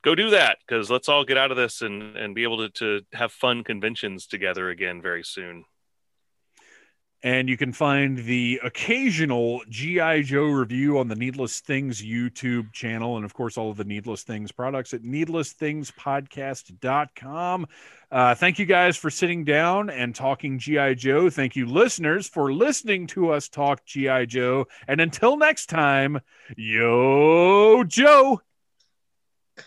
go do that because let's all get out of this and and be able to, to have fun conventions together again very soon And you can find the occasional G.I. Joe review on the Needless Things YouTube channel. And of course, all of the Needless Things products at needlessthingspodcast.com. Uh, thank you guys for sitting down and talking G.I. Joe. Thank you, listeners, for listening to us talk G.I. Joe. And until next time, yo, Joe.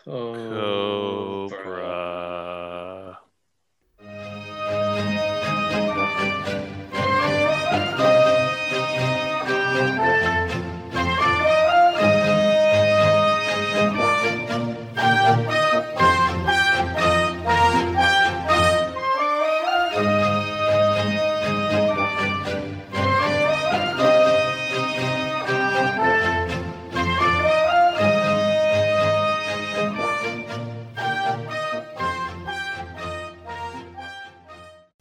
Cobra. cobra